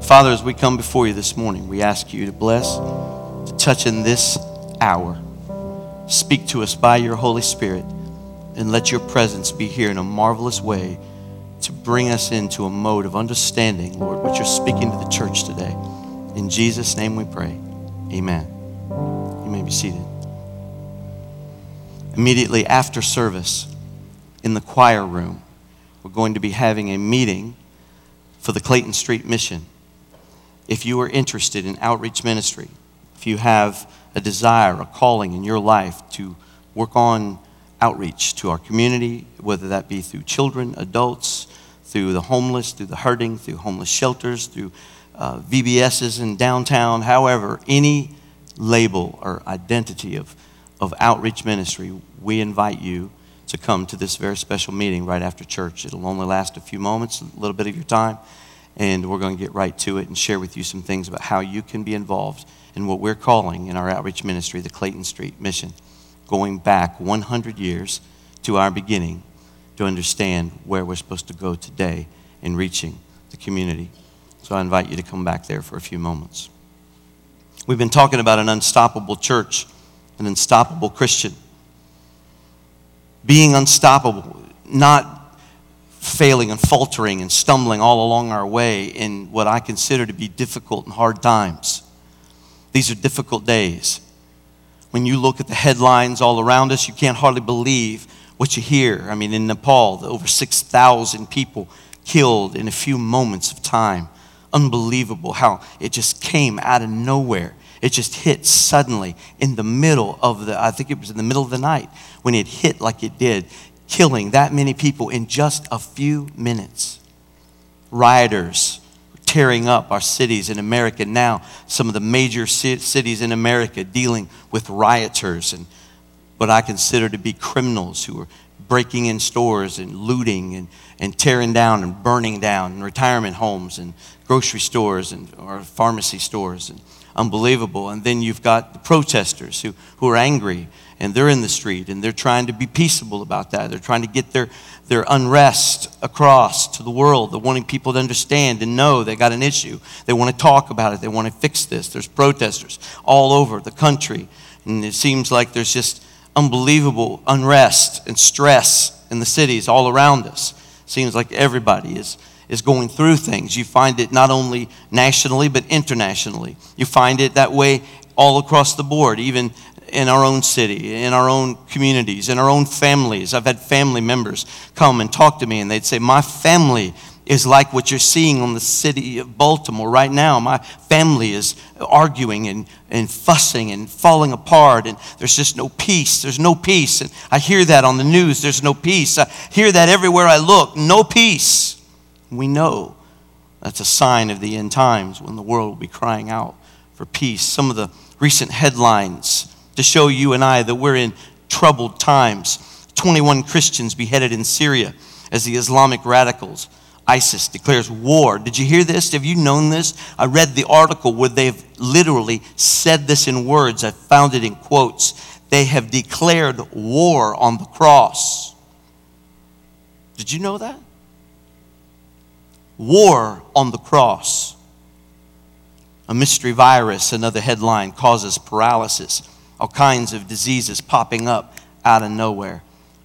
Father, as we come before you this morning, we ask you to bless, to touch in this hour. Speak to us by your Holy Spirit, and let your presence be here in a marvelous way to bring us into a mode of understanding, Lord, what you're speaking to the church today. In Jesus' name we pray. Amen. You may be seated. Immediately after service, in the choir room, we're going to be having a meeting for the Clayton Street Mission. If you are interested in outreach ministry, if you have a desire, a calling in your life to work on outreach to our community, whether that be through children, adults, through the homeless, through the hurting, through homeless shelters, through uh, VBSs in downtown, however, any label or identity of, of outreach ministry, we invite you to come to this very special meeting right after church. It'll only last a few moments, a little bit of your time and we're going to get right to it and share with you some things about how you can be involved in what we're calling in our outreach ministry the Clayton Street Mission, going back 100 years to our beginning to understand where we're supposed to go today in reaching the community. So I invite you to come back there for a few moments. We've been talking about an unstoppable church, an unstoppable Christian. Being unstoppable, not failing and faltering and stumbling all along our way in what I consider to be difficult and hard times. These are difficult days. When you look at the headlines all around us, you can't hardly believe what you hear. I mean, in Nepal, over 6,000 people killed in a few moments of time. Unbelievable how it just came out of nowhere. It just hit suddenly in the middle of the, I think it was in the middle of the night when it hit like it did killing that many people in just a few minutes. Rioters tearing up our cities in America now, some of the major cities in America dealing with rioters and what I consider to be criminals who are breaking in stores and looting and, and tearing down and burning down and retirement homes and grocery stores and or pharmacy stores and unbelievable. And then you've got the protesters who, who are angry and they're in the street and they're trying to be peaceable about that. They're trying to get their, their unrest across to the world. They're wanting people to understand and know they got an issue. They want to talk about it. They want to fix this. There's protesters all over the country. And it seems like there's just unbelievable unrest and stress in the cities all around us. Seems like everybody is, is going through things. You find it not only nationally, but internationally. You find it that way all across the board, even in our own city, in our own communities, in our own families. I've had family members come and talk to me, and they'd say, My family is like what you're seeing on the city of Baltimore right now. My family is arguing and, and fussing and falling apart, and there's just no peace. There's no peace. And I hear that on the news. There's no peace. I hear that everywhere I look. No peace. We know that's a sign of the end times when the world will be crying out for peace. Some of the recent headlines to show you and I that we're in troubled times 21 Christians beheaded in Syria as the Islamic radicals ISIS declares war. Did you hear this? Have you known this? I read the article where they've literally said this in words. I found it in quotes. They have declared war on the cross. Did you know that? War on the cross. A mystery virus, another headline, causes paralysis. All kinds of diseases popping up out of nowhere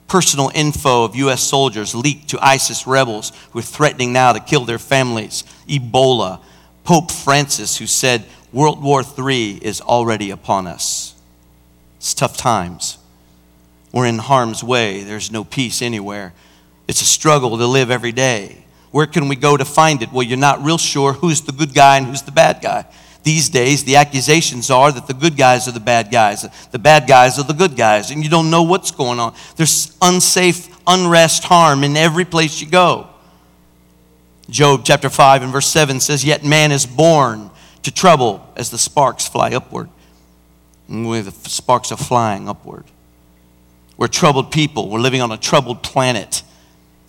personal info of U.S. soldiers leaked to ISIS rebels who are threatening now to kill their families. Ebola. Pope Francis, who said World War III is already upon us. It's tough times. We're in harm's way. There's no peace anywhere. It's a struggle to live every day. Where can we go to find it? Well, you're not real sure who's the good guy and who's the bad guy. These days, the accusations are that the good guys are the bad guys, the bad guys are the good guys, and you don't know what's going on. There's unsafe, unrest, harm in every place you go. Job chapter 5 and verse 7 says, Yet man is born to trouble as the sparks fly upward. And the sparks are flying upward. We're troubled people. We're living on a troubled planet.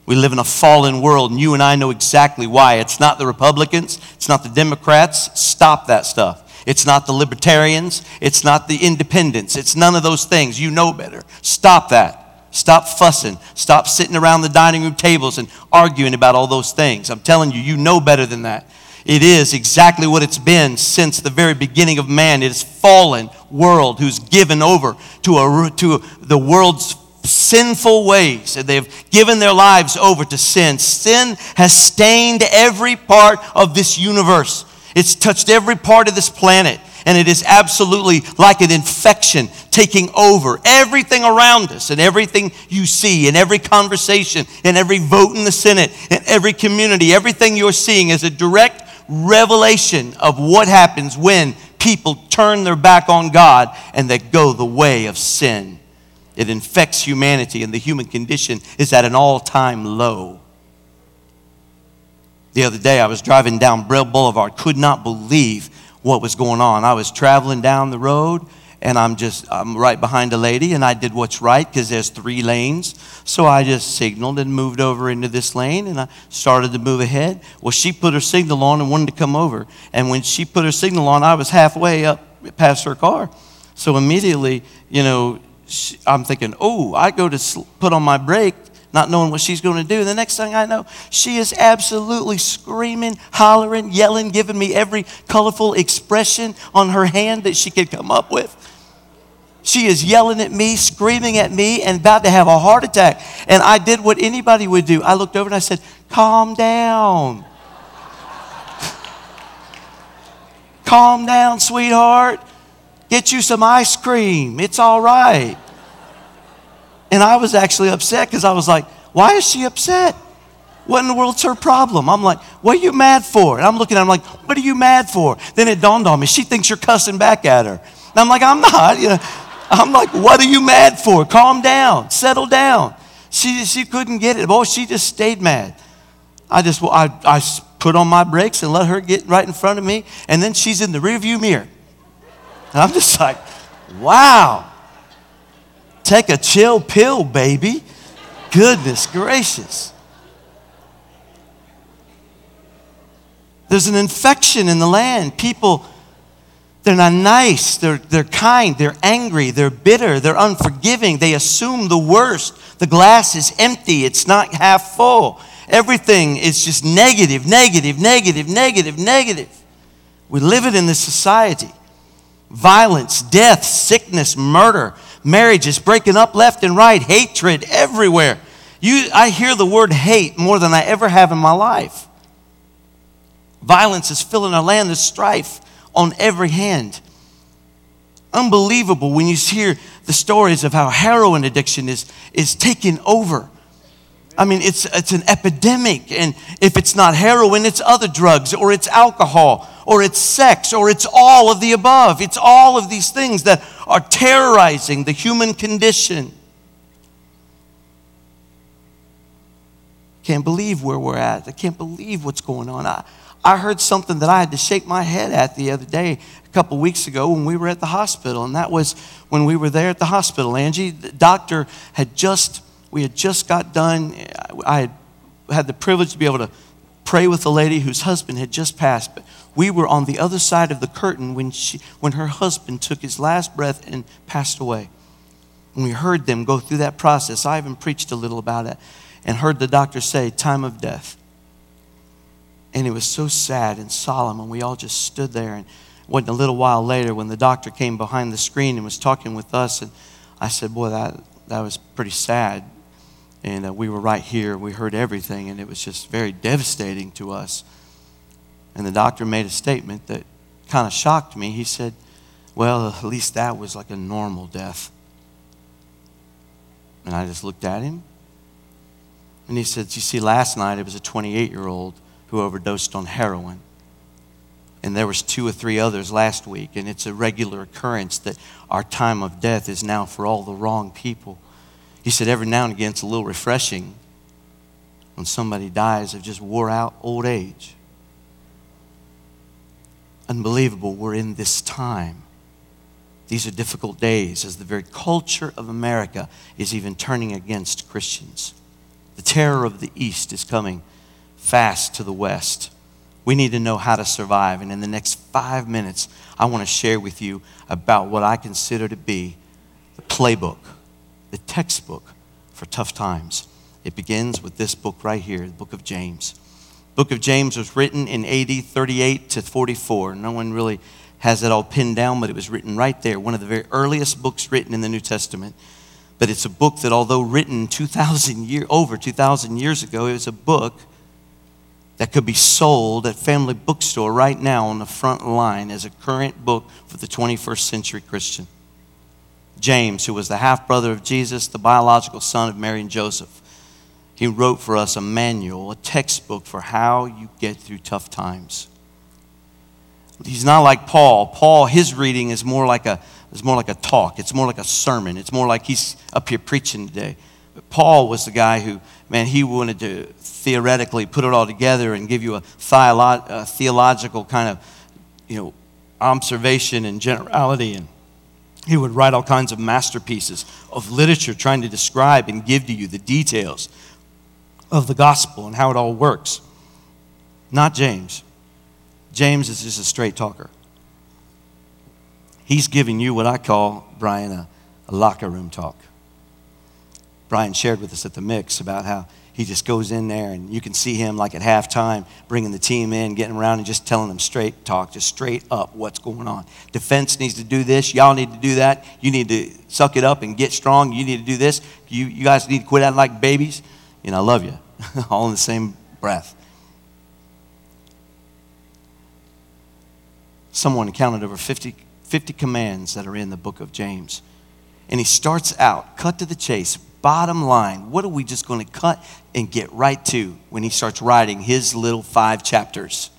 We live in a fallen world, and you and I know exactly why. It's not the Republicans, it's not the Democrats. Stop that stuff. It's not the libertarians, it's not the independents, it's none of those things. You know better. Stop that. Stop fussing. Stop sitting around the dining room tables and arguing about all those things. I'm telling you, you know better than that. It is exactly what it's been since the very beginning of man. It is fallen world who's given over to, a, to the world's sinful ways and they've given their lives over to sin. Sin has stained every part of this universe. It's touched every part of this planet and it is absolutely like an infection taking over everything around us and everything you see and every conversation and every vote in the Senate and every community. Everything you're seeing is a direct revelation of what happens when people turn their back on God and they go the way of sin. It infects humanity, and the human condition is at an all time low. The other day, I was driving down Brill Boulevard, could not believe what was going on. I was traveling down the road, and I'm just I'm right behind a lady, and I did what's right because there's three lanes. So I just signaled and moved over into this lane, and I started to move ahead. Well, she put her signal on and wanted to come over, and when she put her signal on, I was halfway up past her car. So immediately, you know, she, I'm thinking, oh, I go to put on my brake, not knowing what she's going to do. The next thing I know, she is absolutely screaming, hollering, yelling, giving me every colorful expression on her hand that she could come up with. She is yelling at me, screaming at me, and about to have a heart attack. And I did what anybody would do. I looked over and I said, Calm down. Calm down, sweetheart. Get you some ice cream. It's all right. And I was actually upset because I was like, why is she upset? What in the world's her problem? I'm like, what are you mad for? And I'm looking at her, I'm like, what are you mad for? Then it dawned on me, she thinks you're cussing back at her. And I'm like, I'm not. You know, I'm like, what are you mad for? Calm down, settle down. She, she couldn't get it. Boy, she just stayed mad. I just, I, I put on my brakes and let her get right in front of me. And then she's in the rearview mirror. And I'm just like, wow. Take a chill pill, baby. Goodness gracious. There's an infection in the land. People, they're not nice, they're, they're kind, they're angry, they're bitter, they're unforgiving, they assume the worst. The glass is empty, it's not half full. Everything is just negative, negative, negative, negative, negative. We live it in this society violence, death, sickness, murder, marriages breaking up left and right, hatred everywhere. You, I hear the word hate more than I ever have in my life. Violence is filling our land. There's strife on every hand. Unbelievable when you hear the stories of how heroin addiction is, is taking over. I mean, it's, it's an epidemic. And if it's not heroin, it's other drugs, or it's alcohol, or it's sex, or it's all of the above. It's all of these things that are terrorizing the human condition. Can't believe where we're at. I can't believe what's going on. I, I heard something that I had to shake my head at the other day, a couple weeks ago, when we were at the hospital. And that was when we were there at the hospital. Angie, the doctor had just, we had just got done. I had had the privilege to be able to pray with a lady whose husband had just passed. But we were on the other side of the curtain when, she, when her husband took his last breath and passed away. And we heard them go through that process. I even preached a little about it and heard the doctor say, time of death. And it was so sad and solemn, and we all just stood there. And it wasn't a little while later when the doctor came behind the screen and was talking with us, and I said, Boy, that, that was pretty sad. And uh, we were right here. We heard everything, and it was just very devastating to us. And the doctor made a statement that kind of shocked me. He said, Well, at least that was like a normal death. And I just looked at him and he said, You see, last night it was a 28 year old who overdosed on heroin. And there was two or three others last week. And it's a regular occurrence that our time of death is now for all the wrong people. He said, Every now and again it's a little refreshing when somebody dies of just wore out old age. Unbelievable, we're in this time. These are difficult days as the very culture of America is even turning against Christians. The terror of the East is coming fast to the West. We need to know how to survive. And in the next five minutes, I want to share with you about what I consider to be the playbook, the textbook for tough times. It begins with this book right here, the book of James. The book of James was written in AD 38 to 44. No one really has it all pinned down, but it was written right there, one of the very earliest books written in the New Testament. But it's a book that, although written 2,000 year, over 2,000 years ago, it was a book that could be sold at family bookstore right now on the front line as a current book for the 21st century Christian. James, who was the half brother of Jesus, the biological son of Mary and Joseph, he wrote for us a manual, a textbook for how you get through tough times. He's not like Paul. Paul, his reading is more like a it's more like a talk. It's more like a sermon. It's more like he's up here preaching today. But Paul was the guy who, man, he wanted to theoretically put it all together and give you a, theolo- a theological kind of, you know, observation and generality. And he would write all kinds of masterpieces of literature trying to describe and give to you the details of the gospel and how it all works. Not James. James is just a straight talker. He's giving you what I call, Brian, a, a locker room talk. Brian shared with us at the mix about how he just goes in there and you can see him like at halftime bringing the team in, getting around and just telling them straight talk, just straight up what's going on. Defense needs to do this. Y'all need to do that. You need to suck it up and get strong. You need to do this. You, you guys need to quit acting like babies. and I love you. All in the same breath. Someone counted over 50 50 commands that are in the book of James. And he starts out, cut to the chase, bottom line. What are we just going to cut and get right to when he starts writing his little five chapters?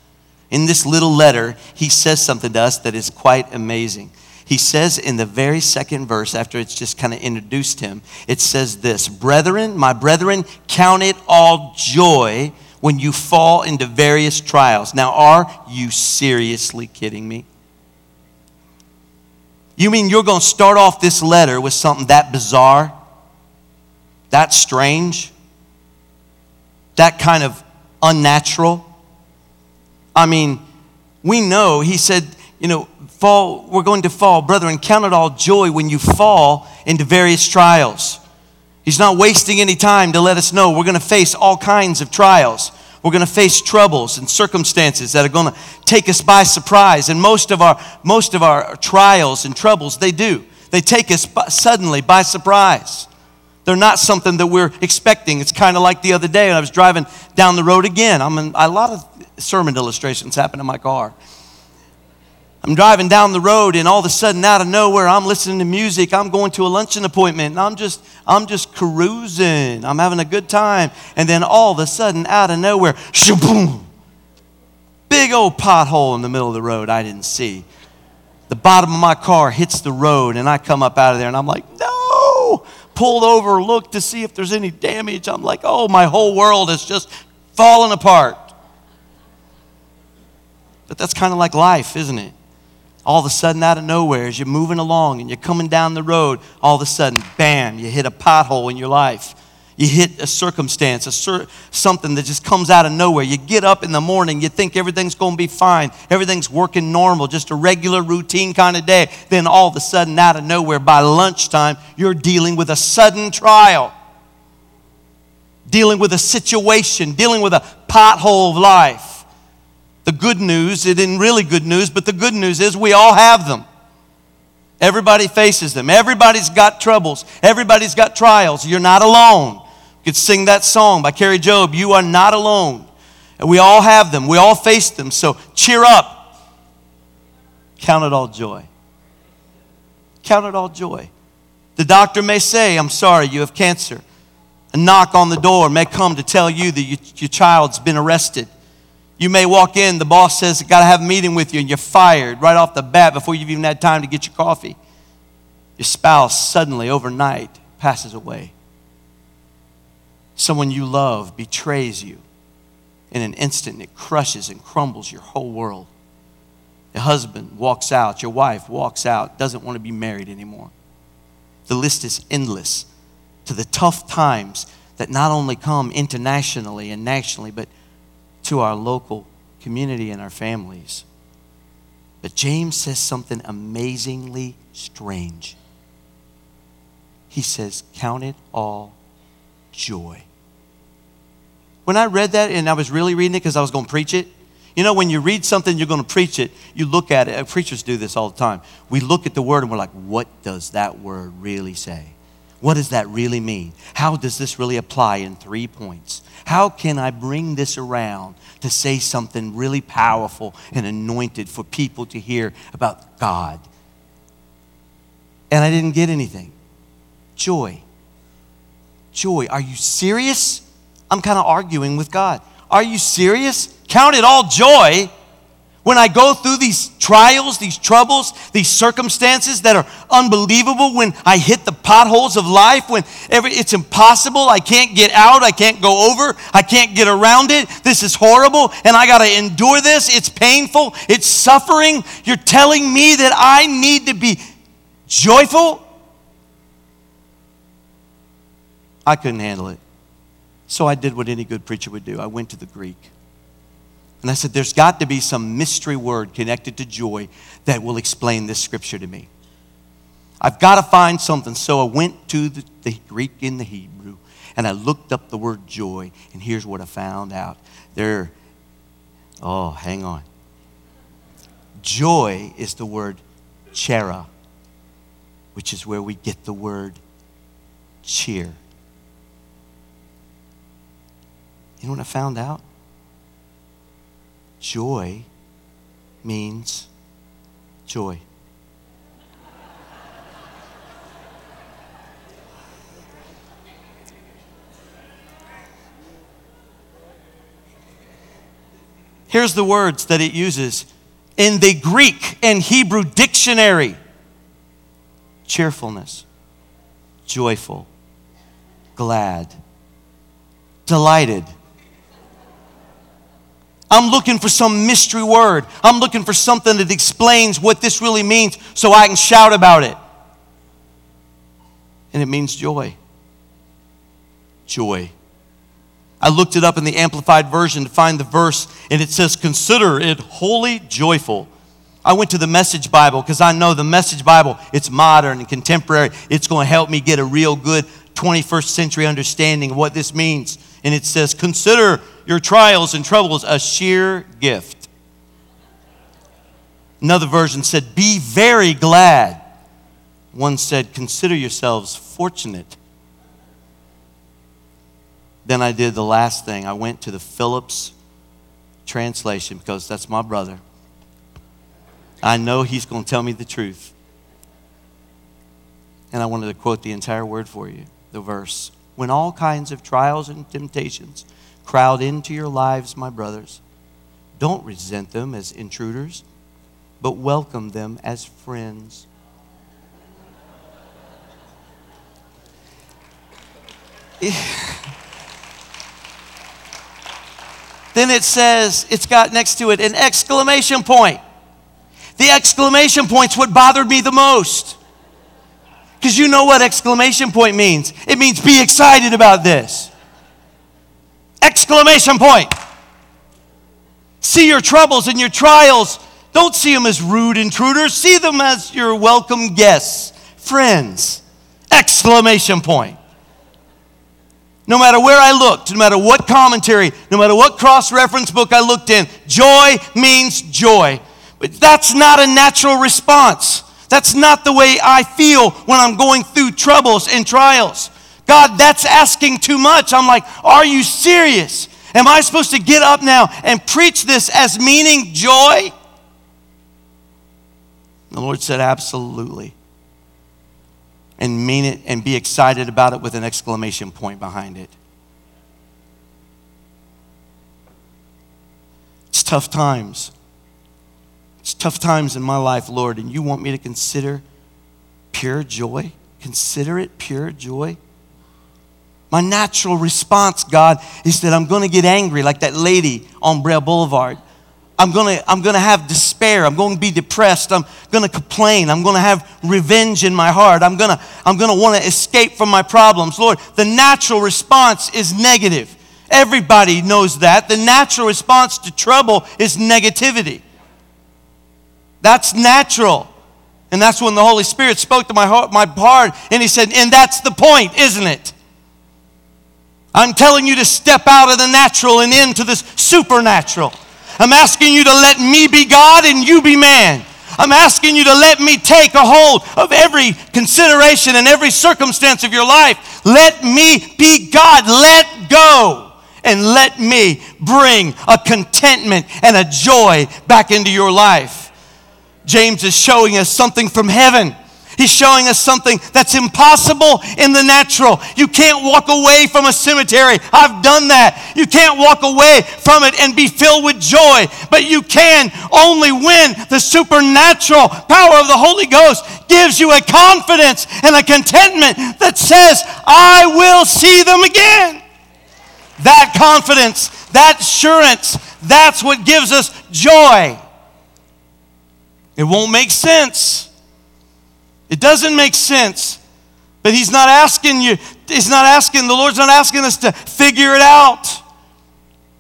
In this little letter, he says something to us that is quite amazing. He says in the very second verse, after it's just kind of introduced him, it says this Brethren, my brethren, count it all joy when you fall into various trials. Now, are you seriously kidding me? You mean you're going to start off this letter with something that bizarre, that strange, that kind of unnatural? I mean, we know, he said, you know, fall, we're going to fall. Brethren, count it all joy when you fall into various trials. He's not wasting any time to let us know we're going to face all kinds of trials. We're going to face troubles and circumstances that are going to take us by surprise. And most of our, most of our trials and troubles, they do. They take us by, suddenly by surprise. They're not something that we're expecting. It's kind of like the other day I was driving down the road again. I'm in, a lot of sermon illustrations happen in my car. I'm driving down the road and all of a sudden out of nowhere I'm listening to music. I'm going to a luncheon appointment and I'm just I'm just cruising. I'm having a good time. And then all of a sudden out of nowhere, shaboom. Big old pothole in the middle of the road I didn't see. The bottom of my car hits the road and I come up out of there and I'm like, "No!" Pulled over, looked to see if there's any damage. I'm like, "Oh, my whole world is just falling apart." But that's kind of like life, isn't it? all of a sudden out of nowhere as you're moving along and you're coming down the road all of a sudden bam you hit a pothole in your life you hit a circumstance a something that just comes out of nowhere you get up in the morning you think everything's going to be fine everything's working normal just a regular routine kind of day then all of a sudden out of nowhere by lunchtime you're dealing with a sudden trial dealing with a situation dealing with a pothole of life the good news, it isn't really good news, but the good news is we all have them. Everybody faces them. Everybody's got troubles. Everybody's got trials. You're not alone. Could sing that song by Kari Jobe, You are not alone. And we all have them. We all face them. So cheer up. Count it all joy. Count it all joy. The doctor may say, I'm sorry, you have cancer. A knock on the door may come to tell you that you, your child's been arrested. You may walk in, the boss says, Got to have a meeting with you, and you're fired right off the bat before you've even had time to get your coffee. Your spouse suddenly, overnight, passes away. Someone you love betrays you in an instant, it crushes and crumbles your whole world. Your husband walks out, your wife walks out, doesn't want to be married anymore. The list is endless to the tough times that not only come internationally and nationally, but to our local community and our families. But James says something amazingly strange. He says, Count it all joy. When I read that and I was really reading it because I was going to preach it, you know, when you read something, you're going to preach it, you look at it. Uh, preachers do this all the time. We look at the word and we're like, what does that word really say? What does that really mean? How does this really apply in three points? How can I bring this around to say something really powerful and anointed for people to hear about God? And I didn't get anything. Joy. Joy. Are you serious? I'm kind of arguing with God. Are you serious? Count it all joy when I go through these trials, these troubles, these circumstances that are unbelievable, when I hit the potholes of life, when every, it's impossible, I can't get out, I can't go over, I can't get around it, this is horrible, and I got to endure this, it's painful, it's suffering, you're telling me that I need to be joyful? I couldn't handle it. So I did what any good preacher would do I went to the Greek. And I said, There's got to be some mystery word connected to joy that will explain this scripture to me. I've got to find something. So I went to the, the Greek and the Hebrew and I looked up the word joy. And here's what I found out. There, oh, hang on. Joy is the word chera, which is where we get the word cheer. You know what I found out? Joy means joy. Here's the words that it uses in the Greek and Hebrew dictionary cheerfulness, joyful, glad, delighted I'm looking for some mystery word. I'm looking for something that explains what this really means so I can shout about it. And it means joy. Joy. I looked it up in the Amplified Version to find the verse, and it says, Consider it wholly joyful. I went to the Message Bible because I know the Message Bible, it's modern and contemporary. It's going to help me get a real good 21st century understanding of what this means. And it says, Consider your trials and troubles a sheer gift. Another version said, Be very glad. One said, Consider yourselves fortunate. then I did the last thing. I went to the Phillips translation because that's my brother. I know he's going to tell me the truth. And I wanted to quote the entire word for you, the verse. When all kinds of trials and temptations crowd into your lives, my brothers, don't resent them as intruders, but welcome them as friends. then it says, it's got next to it an exclamation point. The exclamation point's what bothered me the most. Because you know what exclamation point means. It means be excited about this. Exclamation point. See your troubles and your trials. Don't see them as rude intruders. See them as your welcome guests, friends. Exclamation point. No matter where I looked, no matter what commentary, no matter what cross reference book I looked in, joy means joy. But that's not a natural response. That's not the way I feel when I'm going through troubles and trials. God, that's asking too much. I'm like, are you serious? Am I supposed to get up now and preach this as meaning joy? The Lord said, absolutely. And mean it and be excited about it with an exclamation point behind it. It's tough times. It's tough times in my life, Lord, and you want me to consider pure joy? Consider it pure joy? My natural response, God, is that I'm going to get angry like that lady on Brea Boulevard. I'm going to I'm going to have despair. I'm going to be depressed. I'm going to complain. I'm going to have revenge in my heart. I'm going to I'm going to want to escape from my problems. Lord, the natural response is negative. Everybody knows that. The natural response to trouble is negativity. That's natural. And that's when the Holy Spirit spoke to my heart, my heart and He said, And that's the point, isn't it? I'm telling you to step out of the natural and into this supernatural. I'm asking you to let me be God and you be man. I'm asking you to let me take a hold of every consideration and every circumstance of your life. Let me be God. Let go and let me bring a contentment and a joy back into your life. James is showing us something from heaven. He's showing us something that's impossible in the natural. You can't walk away from a cemetery. I've done that. You can't walk away from it and be filled with joy, but you can only when the supernatural power of the Holy Ghost gives you a confidence and a contentment that says, I will see them again. That confidence, that assurance, that's what gives us joy. It won't make sense. It doesn't make sense. But he's not asking you, he's not asking, the Lord's not asking us to figure it out.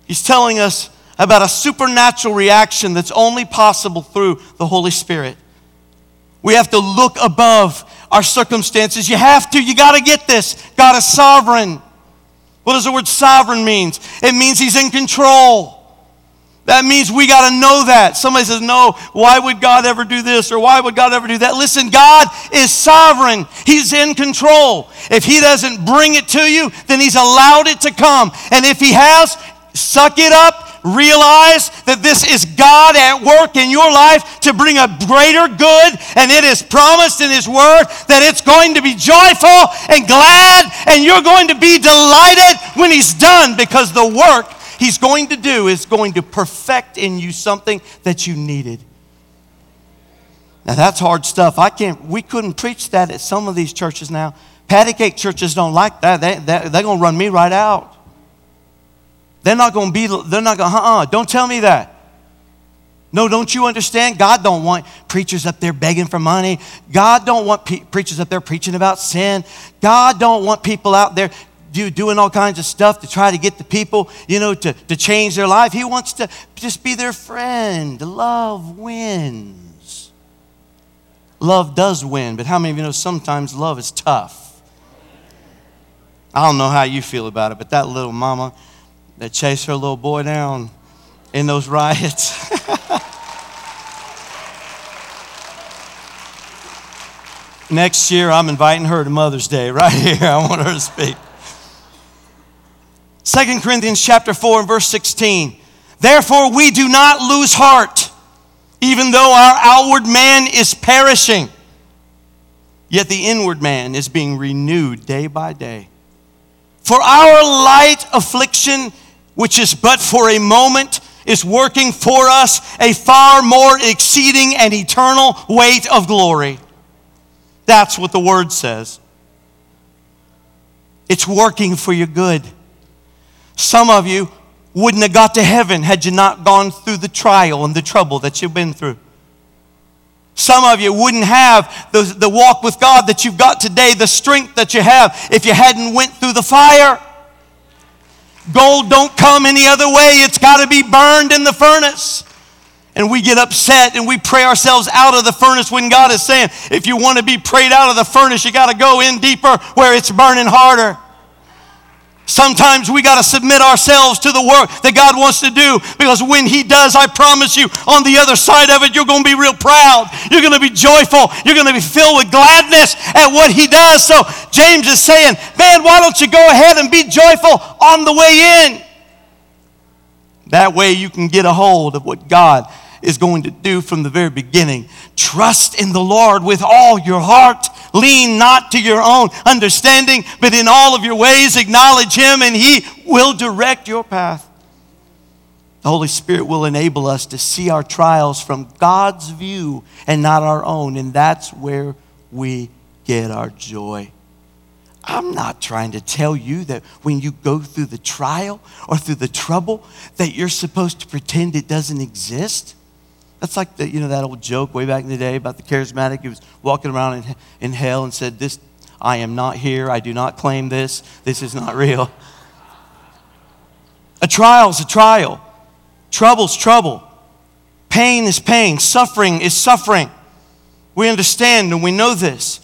He's telling us about a supernatural reaction that's only possible through the Holy Spirit. We have to look above our circumstances. You have to, you got to get this. God is sovereign. What does the word sovereign means? It means he's in control. That means we got to know that. Somebody says, No, why would God ever do this or why would God ever do that? Listen, God is sovereign, He's in control. If He doesn't bring it to you, then He's allowed it to come. And if He has, suck it up. Realize that this is God at work in your life to bring a greater good, and it is promised in His Word that it's going to be joyful and glad, and you're going to be delighted when He's done because the work He's going to do is going to perfect in you something that you needed. Now that's hard stuff. I can't, we couldn't preach that at some of these churches now. Patty cake churches don't like that. They, they, they're going to run me right out. They're not going to be, they're not going to, uh-uh, don't tell me that. No, don't you understand? God don't want preachers up there begging for money. God don't want pe- preachers up there preaching about sin. God don't want people out there do, doing all kinds of stuff to try to get the people, you know, to, to change their life. He wants to just be their friend. Love wins. Love does win, but how many of you know sometimes love is tough? I don't know how you feel about it, but that little mama that chased her little boy down in those riots. Next year, I'm inviting her to Mother's Day right here. I want her to speak. 2 Corinthians chapter 4 and verse 16. Therefore we do not lose heart, even though our outward man is perishing. Yet the inward man is being renewed day by day. For our light affliction, which is but for a moment, is working for us a far more exceeding and eternal weight of glory. That's what the word says. It's working for your good. Some of you wouldn't have got to heaven had you not gone through the trial and the trouble that you've been through. Some of you wouldn't have the, the walk with God that you've got today, the strength that you have, if you hadn't went through the fire. Gold don't come any other way. It's got to be burned in the furnace. And we get upset and we pray ourselves out of the furnace when God is saying, if you want to be prayed out of the furnace, you got to go in deeper where it's burning harder. Sometimes we got to submit ourselves to the work that God wants to do because when He does, I promise you, on the other side of it, you're going to be real proud. You're going to be joyful. You're going to be filled with gladness at what He does. So James is saying, man, why don't you go ahead and be joyful on the way in? That way you can get a hold of what God is going to do from the very beginning. Trust in the Lord with all your heart. Lean not to your own understanding, but in all of your ways acknowledge Him, and He will direct your path. The Holy Spirit will enable us to see our trials from God's view and not our own, and that's where we get our joy. I'm not trying to tell you that when you go through the trial or through the trouble that you're supposed to pretend it doesn't exist. That's like the, you know that old joke way back in the day about the charismatic who was walking around in, in hell and said, "This, I am not here. I do not claim this. This is not real." A trial's a trial. Trouble's trouble. Pain is pain. Suffering is suffering. We understand and we know this.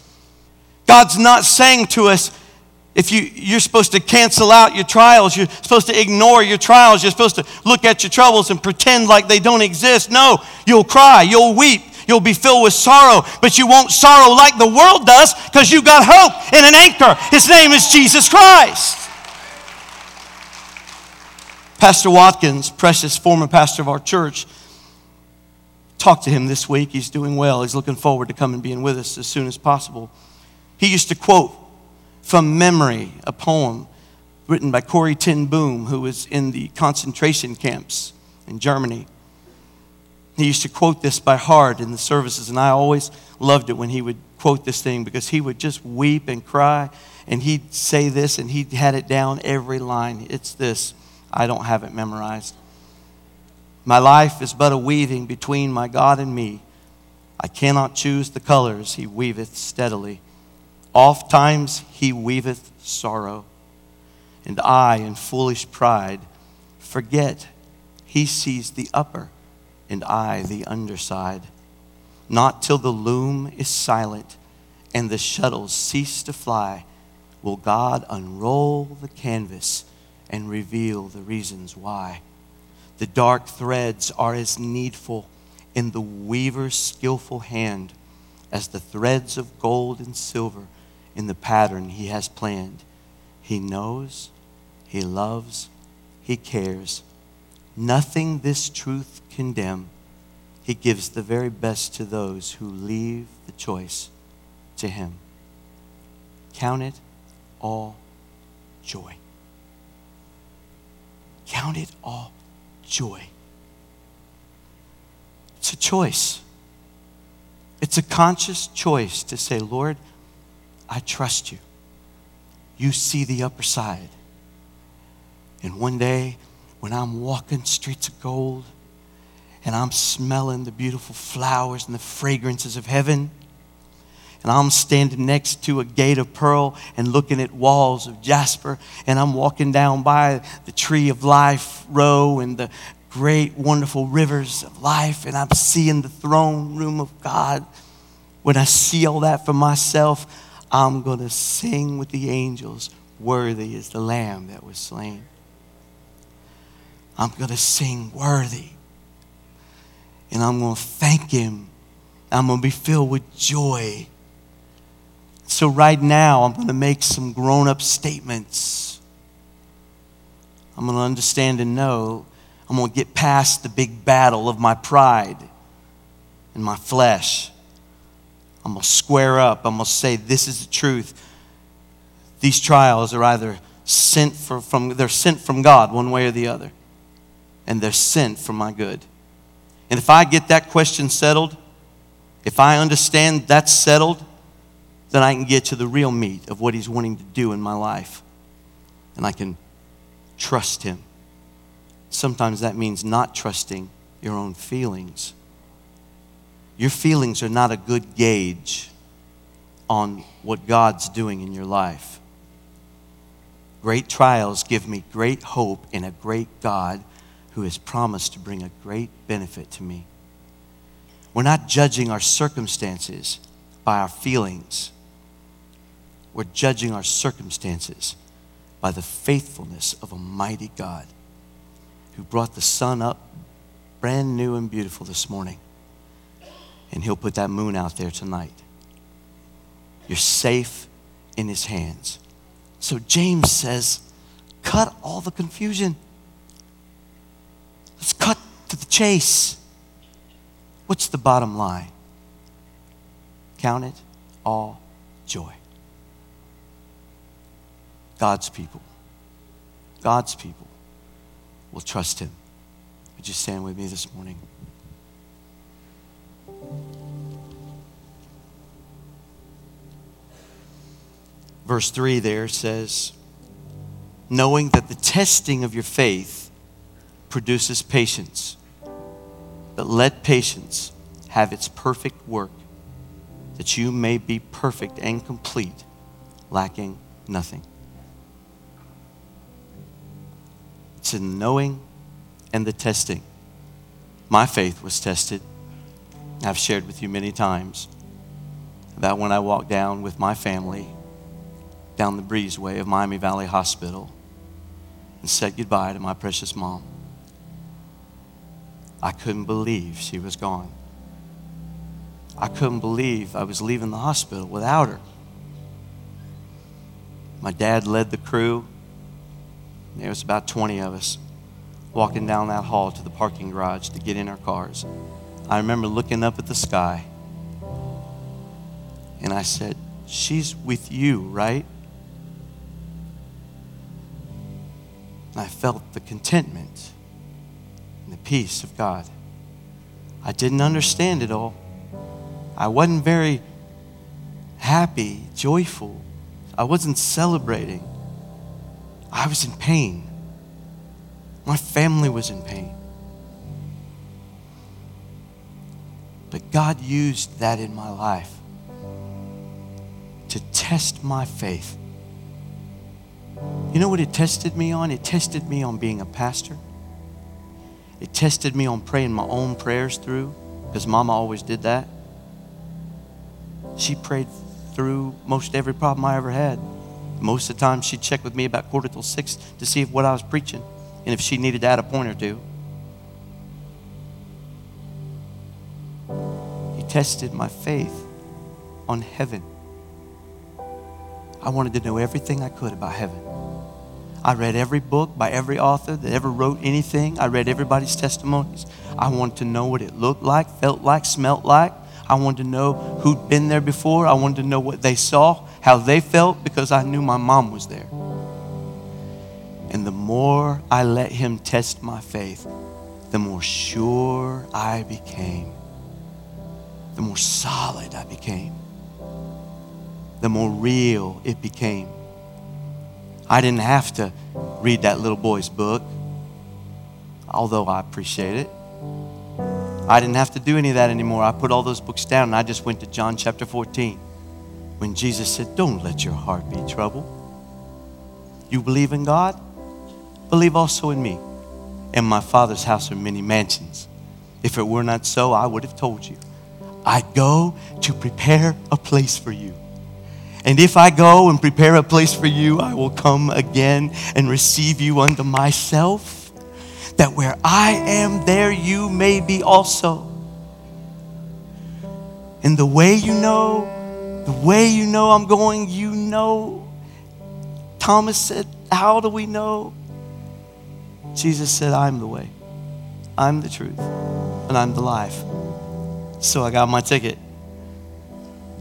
God's not saying to us, if you, you're supposed to cancel out your trials, you're supposed to ignore your trials, you're supposed to look at your troubles and pretend like they don't exist. No, you'll cry, you'll weep, you'll be filled with sorrow, but you won't sorrow like the world does because you've got hope in an anchor. His name is Jesus Christ. Pastor Watkins, precious former pastor of our church, talked to him this week. He's doing well. He's looking forward to coming and being with us as soon as possible. He used to quote from memory a poem written by Corrie ten Boom, who was in the concentration camps in Germany. He used to quote this by heart in the services, and I always loved it when he would quote this thing because he would just weep and cry, and he'd say this, and he had it down every line. It's this I don't have it memorized. My life is but a weaving between my God and me. I cannot choose the colors he weaveth steadily. Oft times he weaveth sorrow, and I, in foolish pride, forget he sees the upper, and I the underside. Not till the loom is silent and the shuttles cease to fly will God unroll the canvas and reveal the reasons why. The dark threads are as needful in the weaver's skillful hand as the threads of gold and silver in the pattern He has planned. He knows, He loves, He cares. Nothing this truth condemn. He gives the very best to those who leave the choice to Him. Count it all joy. Count it all joy. It's a choice. It's a conscious choice to say, Lord, I trust you. You see the upper side. And one day, when I'm walking streets of gold and I'm smelling the beautiful flowers and the fragrances of heaven, and I'm standing next to a gate of pearl and looking at walls of jasper, and I'm walking down by the tree of life row and the great, wonderful rivers of life, and I'm seeing the throne room of God. When I see all that for myself, I'm going to sing with the angels, Worthy is the Lamb that was slain. I'm going to sing worthy. And I'm going to thank Him. I'm going to be filled with joy. So, right now, I'm going to make some grown up statements. I'm going to understand and know. I'm going to get past the big battle of my pride and my flesh. I'm going to square up. I'm going to say, This is the truth. These trials are either sent for, from, they're sent from God one way or the other, and they're sent for my good. And if I get that question settled, if I understand that's settled, then I can get to the real meat of what He's wanting to do in my life. And I can trust Him. Sometimes that means not trusting your own feelings. Your feelings are not a good gauge on what God's doing in your life. Great trials give me great hope in a great God who has promised to bring a great benefit to me. We're not judging our circumstances by our feelings. We're judging our circumstances by the faithfulness of a mighty God who brought the sun up brand new and beautiful this morning. And he'll put that moon out there tonight. You're safe in his hands. So James says, cut all the confusion. Let's cut to the chase. What's the bottom line? Count it all joy. God's people, God's people will trust Him. Would you stand with me this morning? Verse 3 there says, knowing that the testing of your faith produces patience. But let patience have its perfect work, that you may be perfect and complete, lacking nothing. It's in knowing and the testing. My faith was tested. I've shared with you many times about when I walked down with my family down the breezeway of Miami Valley Hospital and said goodbye to my precious mom. I couldn't believe she was gone. I couldn't believe I was leaving the hospital without her. My dad led the crew. There was about 20 of us walking down that hall to the parking garage to get in our cars. I remember looking up at the sky and I said, She's with you, right? And I felt the contentment and the peace of God. I didn't understand it all. I wasn't very happy, joyful. I wasn't celebrating. I was in pain. My family was in pain. But God used that in my life to test my faith. You know what it tested me on? It tested me on being a pastor. It tested me on praying my own prayers through, because Mama always did that. She prayed through most every problem I ever had. Most of the time, she'd check with me about quarter till six to see if what I was preaching and if she needed to add a point or two. He tested my faith on heaven. I wanted to know everything I could about heaven. I read every book by every author that ever wrote anything. I read everybody's testimonies. I wanted to know what it looked like, felt like, smelt like. I wanted to know who'd been there before. I wanted to know what they saw, how they felt, because I knew my mom was there. And the more I let him test my faith, the more sure I became, the more solid I became, the more real it became. I didn't have to read that little boy's book, although I appreciate it. I didn't have to do any of that anymore. I put all those books down and I just went to John chapter 14 when Jesus said, Don't let your heart be troubled. You believe in God? Believe also in me. In my Father's house are many mansions. If it were not so, I would have told you. I go to prepare a place for you. And if I go and prepare a place for you, I will come again and receive you unto myself, that where I am, there you may be also. And the way you know, the way you know I'm going, you know. Thomas said, How do we know? Jesus said, I'm the way, I'm the truth, and I'm the life. So I got my ticket.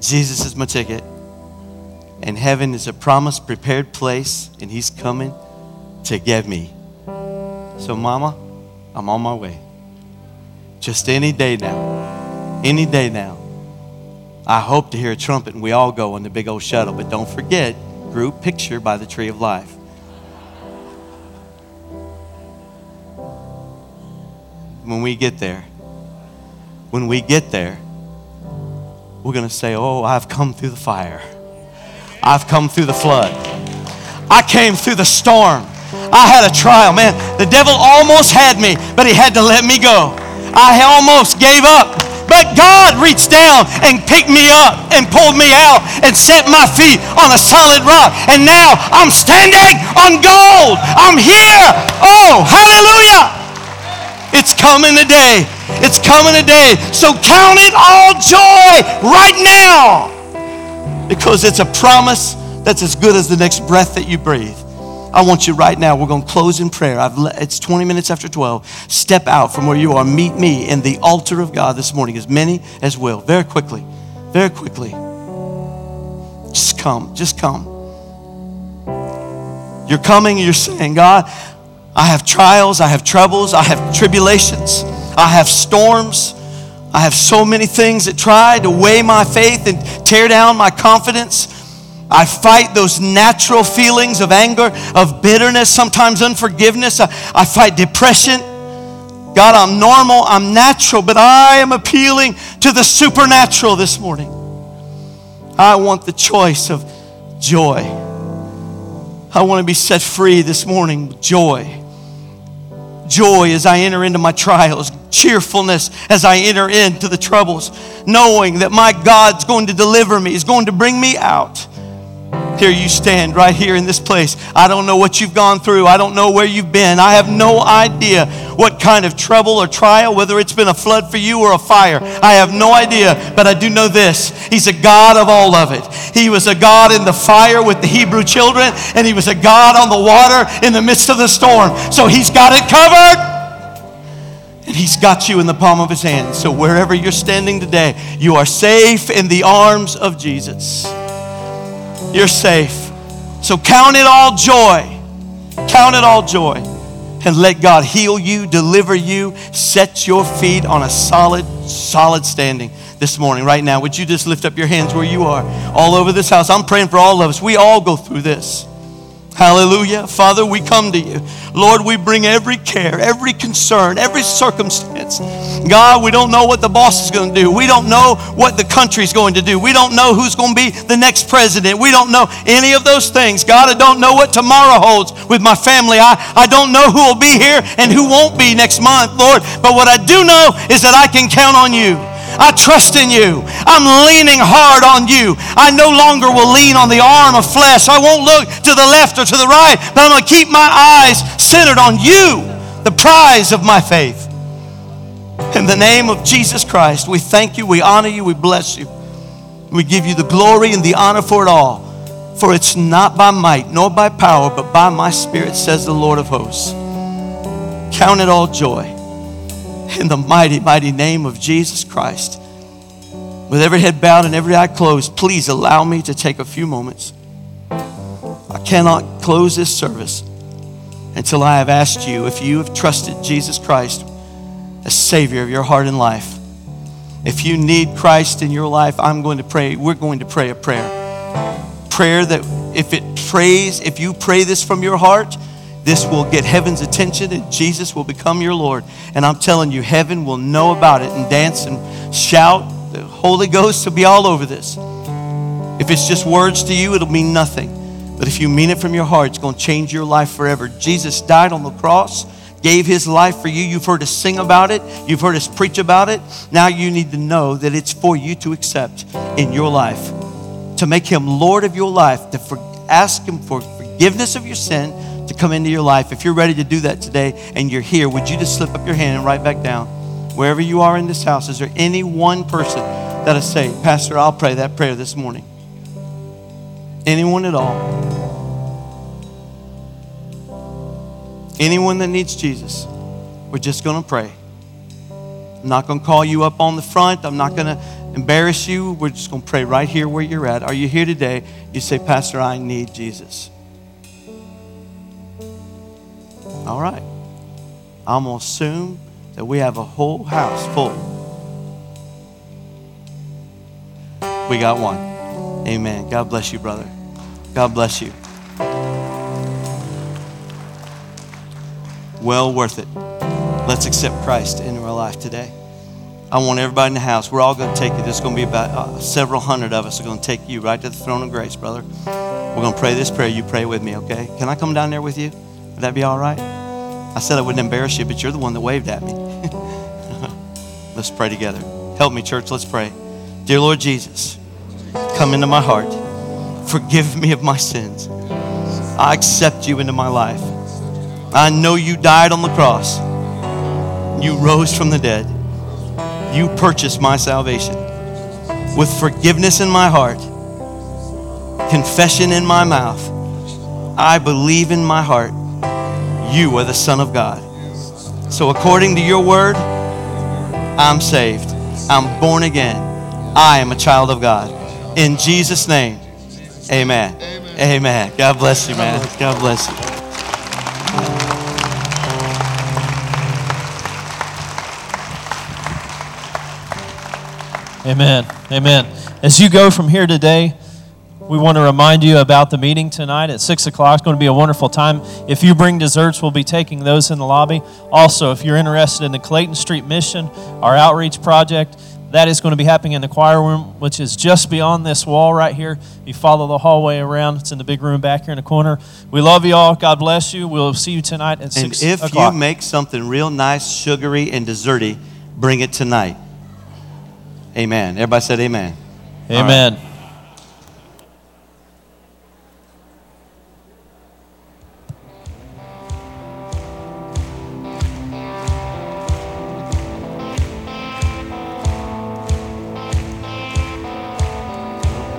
Jesus is my ticket. And heaven is a promised, prepared place, and He's coming to get me. So, Mama, I'm on my way. Just any day now. Any day now. I hope to hear a trumpet and we all go on the big old shuttle. But don't forget, group picture by the tree of life. When we get there, when we get there, we're going to say, Oh, I've come through the fire. I've come through the flood. I came through the storm. I had a trial, man. The devil almost had me, but he had to let me go. I almost gave up, but God reached down and picked me up and pulled me out and set my feet on a solid rock. And now I'm standing on gold. I'm here. Oh, hallelujah. It's coming today. It's coming today. So count it all joy right now because it's a promise that's as good as the next breath that you breathe. I want you right now. We're going to close in prayer. It's 20 minutes after 12. Step out from where you are. Meet me in the altar of God this morning, as many as will. Very quickly. Very quickly. Just come. Just come. You're coming you're saying, God, I have trials, I have troubles, I have tribulations, I have storms. I have so many things that try to weigh my faith and tear down my confidence. I fight those natural feelings of anger, of bitterness, sometimes unforgiveness. I, I fight depression. God, I'm normal, I'm natural, but I am appealing to the supernatural this morning. I want the choice of joy. I want to be set free this morning with joy. Joy as I enter into my trials, cheerfulness as I enter into the troubles, knowing that my God's going to deliver me, is going to bring me out. Here you stand right here in this place. I don't know what you've gone through. I don't know where you've been. I have no idea what kind of trouble or trial, whether it's been a flood for you or a fire. I have no idea, but I do know this. He's a God of all of it. He was a God in the fire with the Hebrew children, and He was a God on the water in the midst of the storm. So He's got it covered. And He's got you in the palm of His hand. So wherever you're standing today, you are safe in the arms of Jesus. You're safe. So count it all joy. Count it all joy. And let God heal you, deliver you, set your feet on a solid, solid standing this morning, right now. Would you just lift up your hands where you are, all over this house? I'm praying for all of us. We all go through this. Hallelujah. Father, we come to you. Lord, we bring every care, every concern, every circumstance. God, we don't know what the boss is going to do. We don't know what the country's going to do. We don't know who's going to be the next president. We don't know any of those things. God, I don't know what tomorrow holds with my family. I, I don't know who will be here and who won't be next month, Lord. But what I do know is that I can count on you. I trust in you. I'm leaning hard on you. I no longer will lean on the arm of flesh. I won't look to the left or to the right, but I'm going to keep my eyes centered on you, the prize of my faith. In the name of Jesus Christ, we thank you, we honor you, we bless you. We give you the glory and the honor for it all. For it's not by might nor by power, but by my spirit, says the Lord of hosts. Count it all joy in the mighty, mighty name of Jesus Christ. With every head bowed and every eye closed, please allow me to take a few moments. I cannot close this service until I have asked you if you have trusted Jesus Christ as Savior of your heart and life. If you need Christ in your life, I'm going to pray. We're going to pray a prayer. Prayer that if it prays, if you pray this from your heart, this will get heaven's attention and Jesus will become your Lord. And I'm telling you, heaven will know about it and dance and shout. The Holy Ghost will be all over this. If it's just words to you, it'll mean nothing. But if you mean it from your heart, it's going to change your life forever. Jesus died on the cross, gave his life for you. You've heard us sing about it, you've heard us preach about it. Now you need to know that it's for you to accept in your life, to make him Lord of your life, to for, ask him for forgiveness of your sin to come into your life. If you're ready to do that today and you're here, would you just slip up your hand and write back down? Wherever you are in this house, is there any one person that I say, Pastor, I'll pray that prayer this morning? Anyone at all? Anyone that needs Jesus, we're just going to pray. I'm not going to call you up on the front. I'm not going to embarrass you. We're just going to pray right here where you're at. Are you here today? You say, Pastor, I need Jesus. All right. I'm going to assume that we have a whole house full. We got one. Amen. God bless you, brother. God bless you. Well worth it. Let's accept Christ into our life today. I want everybody in the house. We're all going to take you. There's going to be about uh, several hundred of us are going to take you right to the throne of grace, brother. We're going to pray this prayer. You pray with me, okay? Can I come down there with you? Would that be all right? I said I wouldn't embarrass you, but you're the one that waved at me. Let's pray together. Help me, church. Let's pray. Dear Lord Jesus, come into my heart. Forgive me of my sins. I accept you into my life. I know you died on the cross. You rose from the dead. You purchased my salvation. With forgiveness in my heart, confession in my mouth, I believe in my heart you are the Son of God. So, according to your word, I'm saved. I'm born again. I am a child of God. In Jesus' name, amen. Amen. God bless you, man. God bless you. Amen. Amen. As you go from here today, we want to remind you about the meeting tonight at 6 o'clock. It's going to be a wonderful time. If you bring desserts, we'll be taking those in the lobby. Also, if you're interested in the Clayton Street Mission, our outreach project, that is going to be happening in the choir room, which is just beyond this wall right here. You follow the hallway around, it's in the big room back here in the corner. We love you all. God bless you. We'll see you tonight at And 6 if o'clock. you make something real nice, sugary, and desserty, bring it tonight. Amen. Everybody said amen. All right. Amen.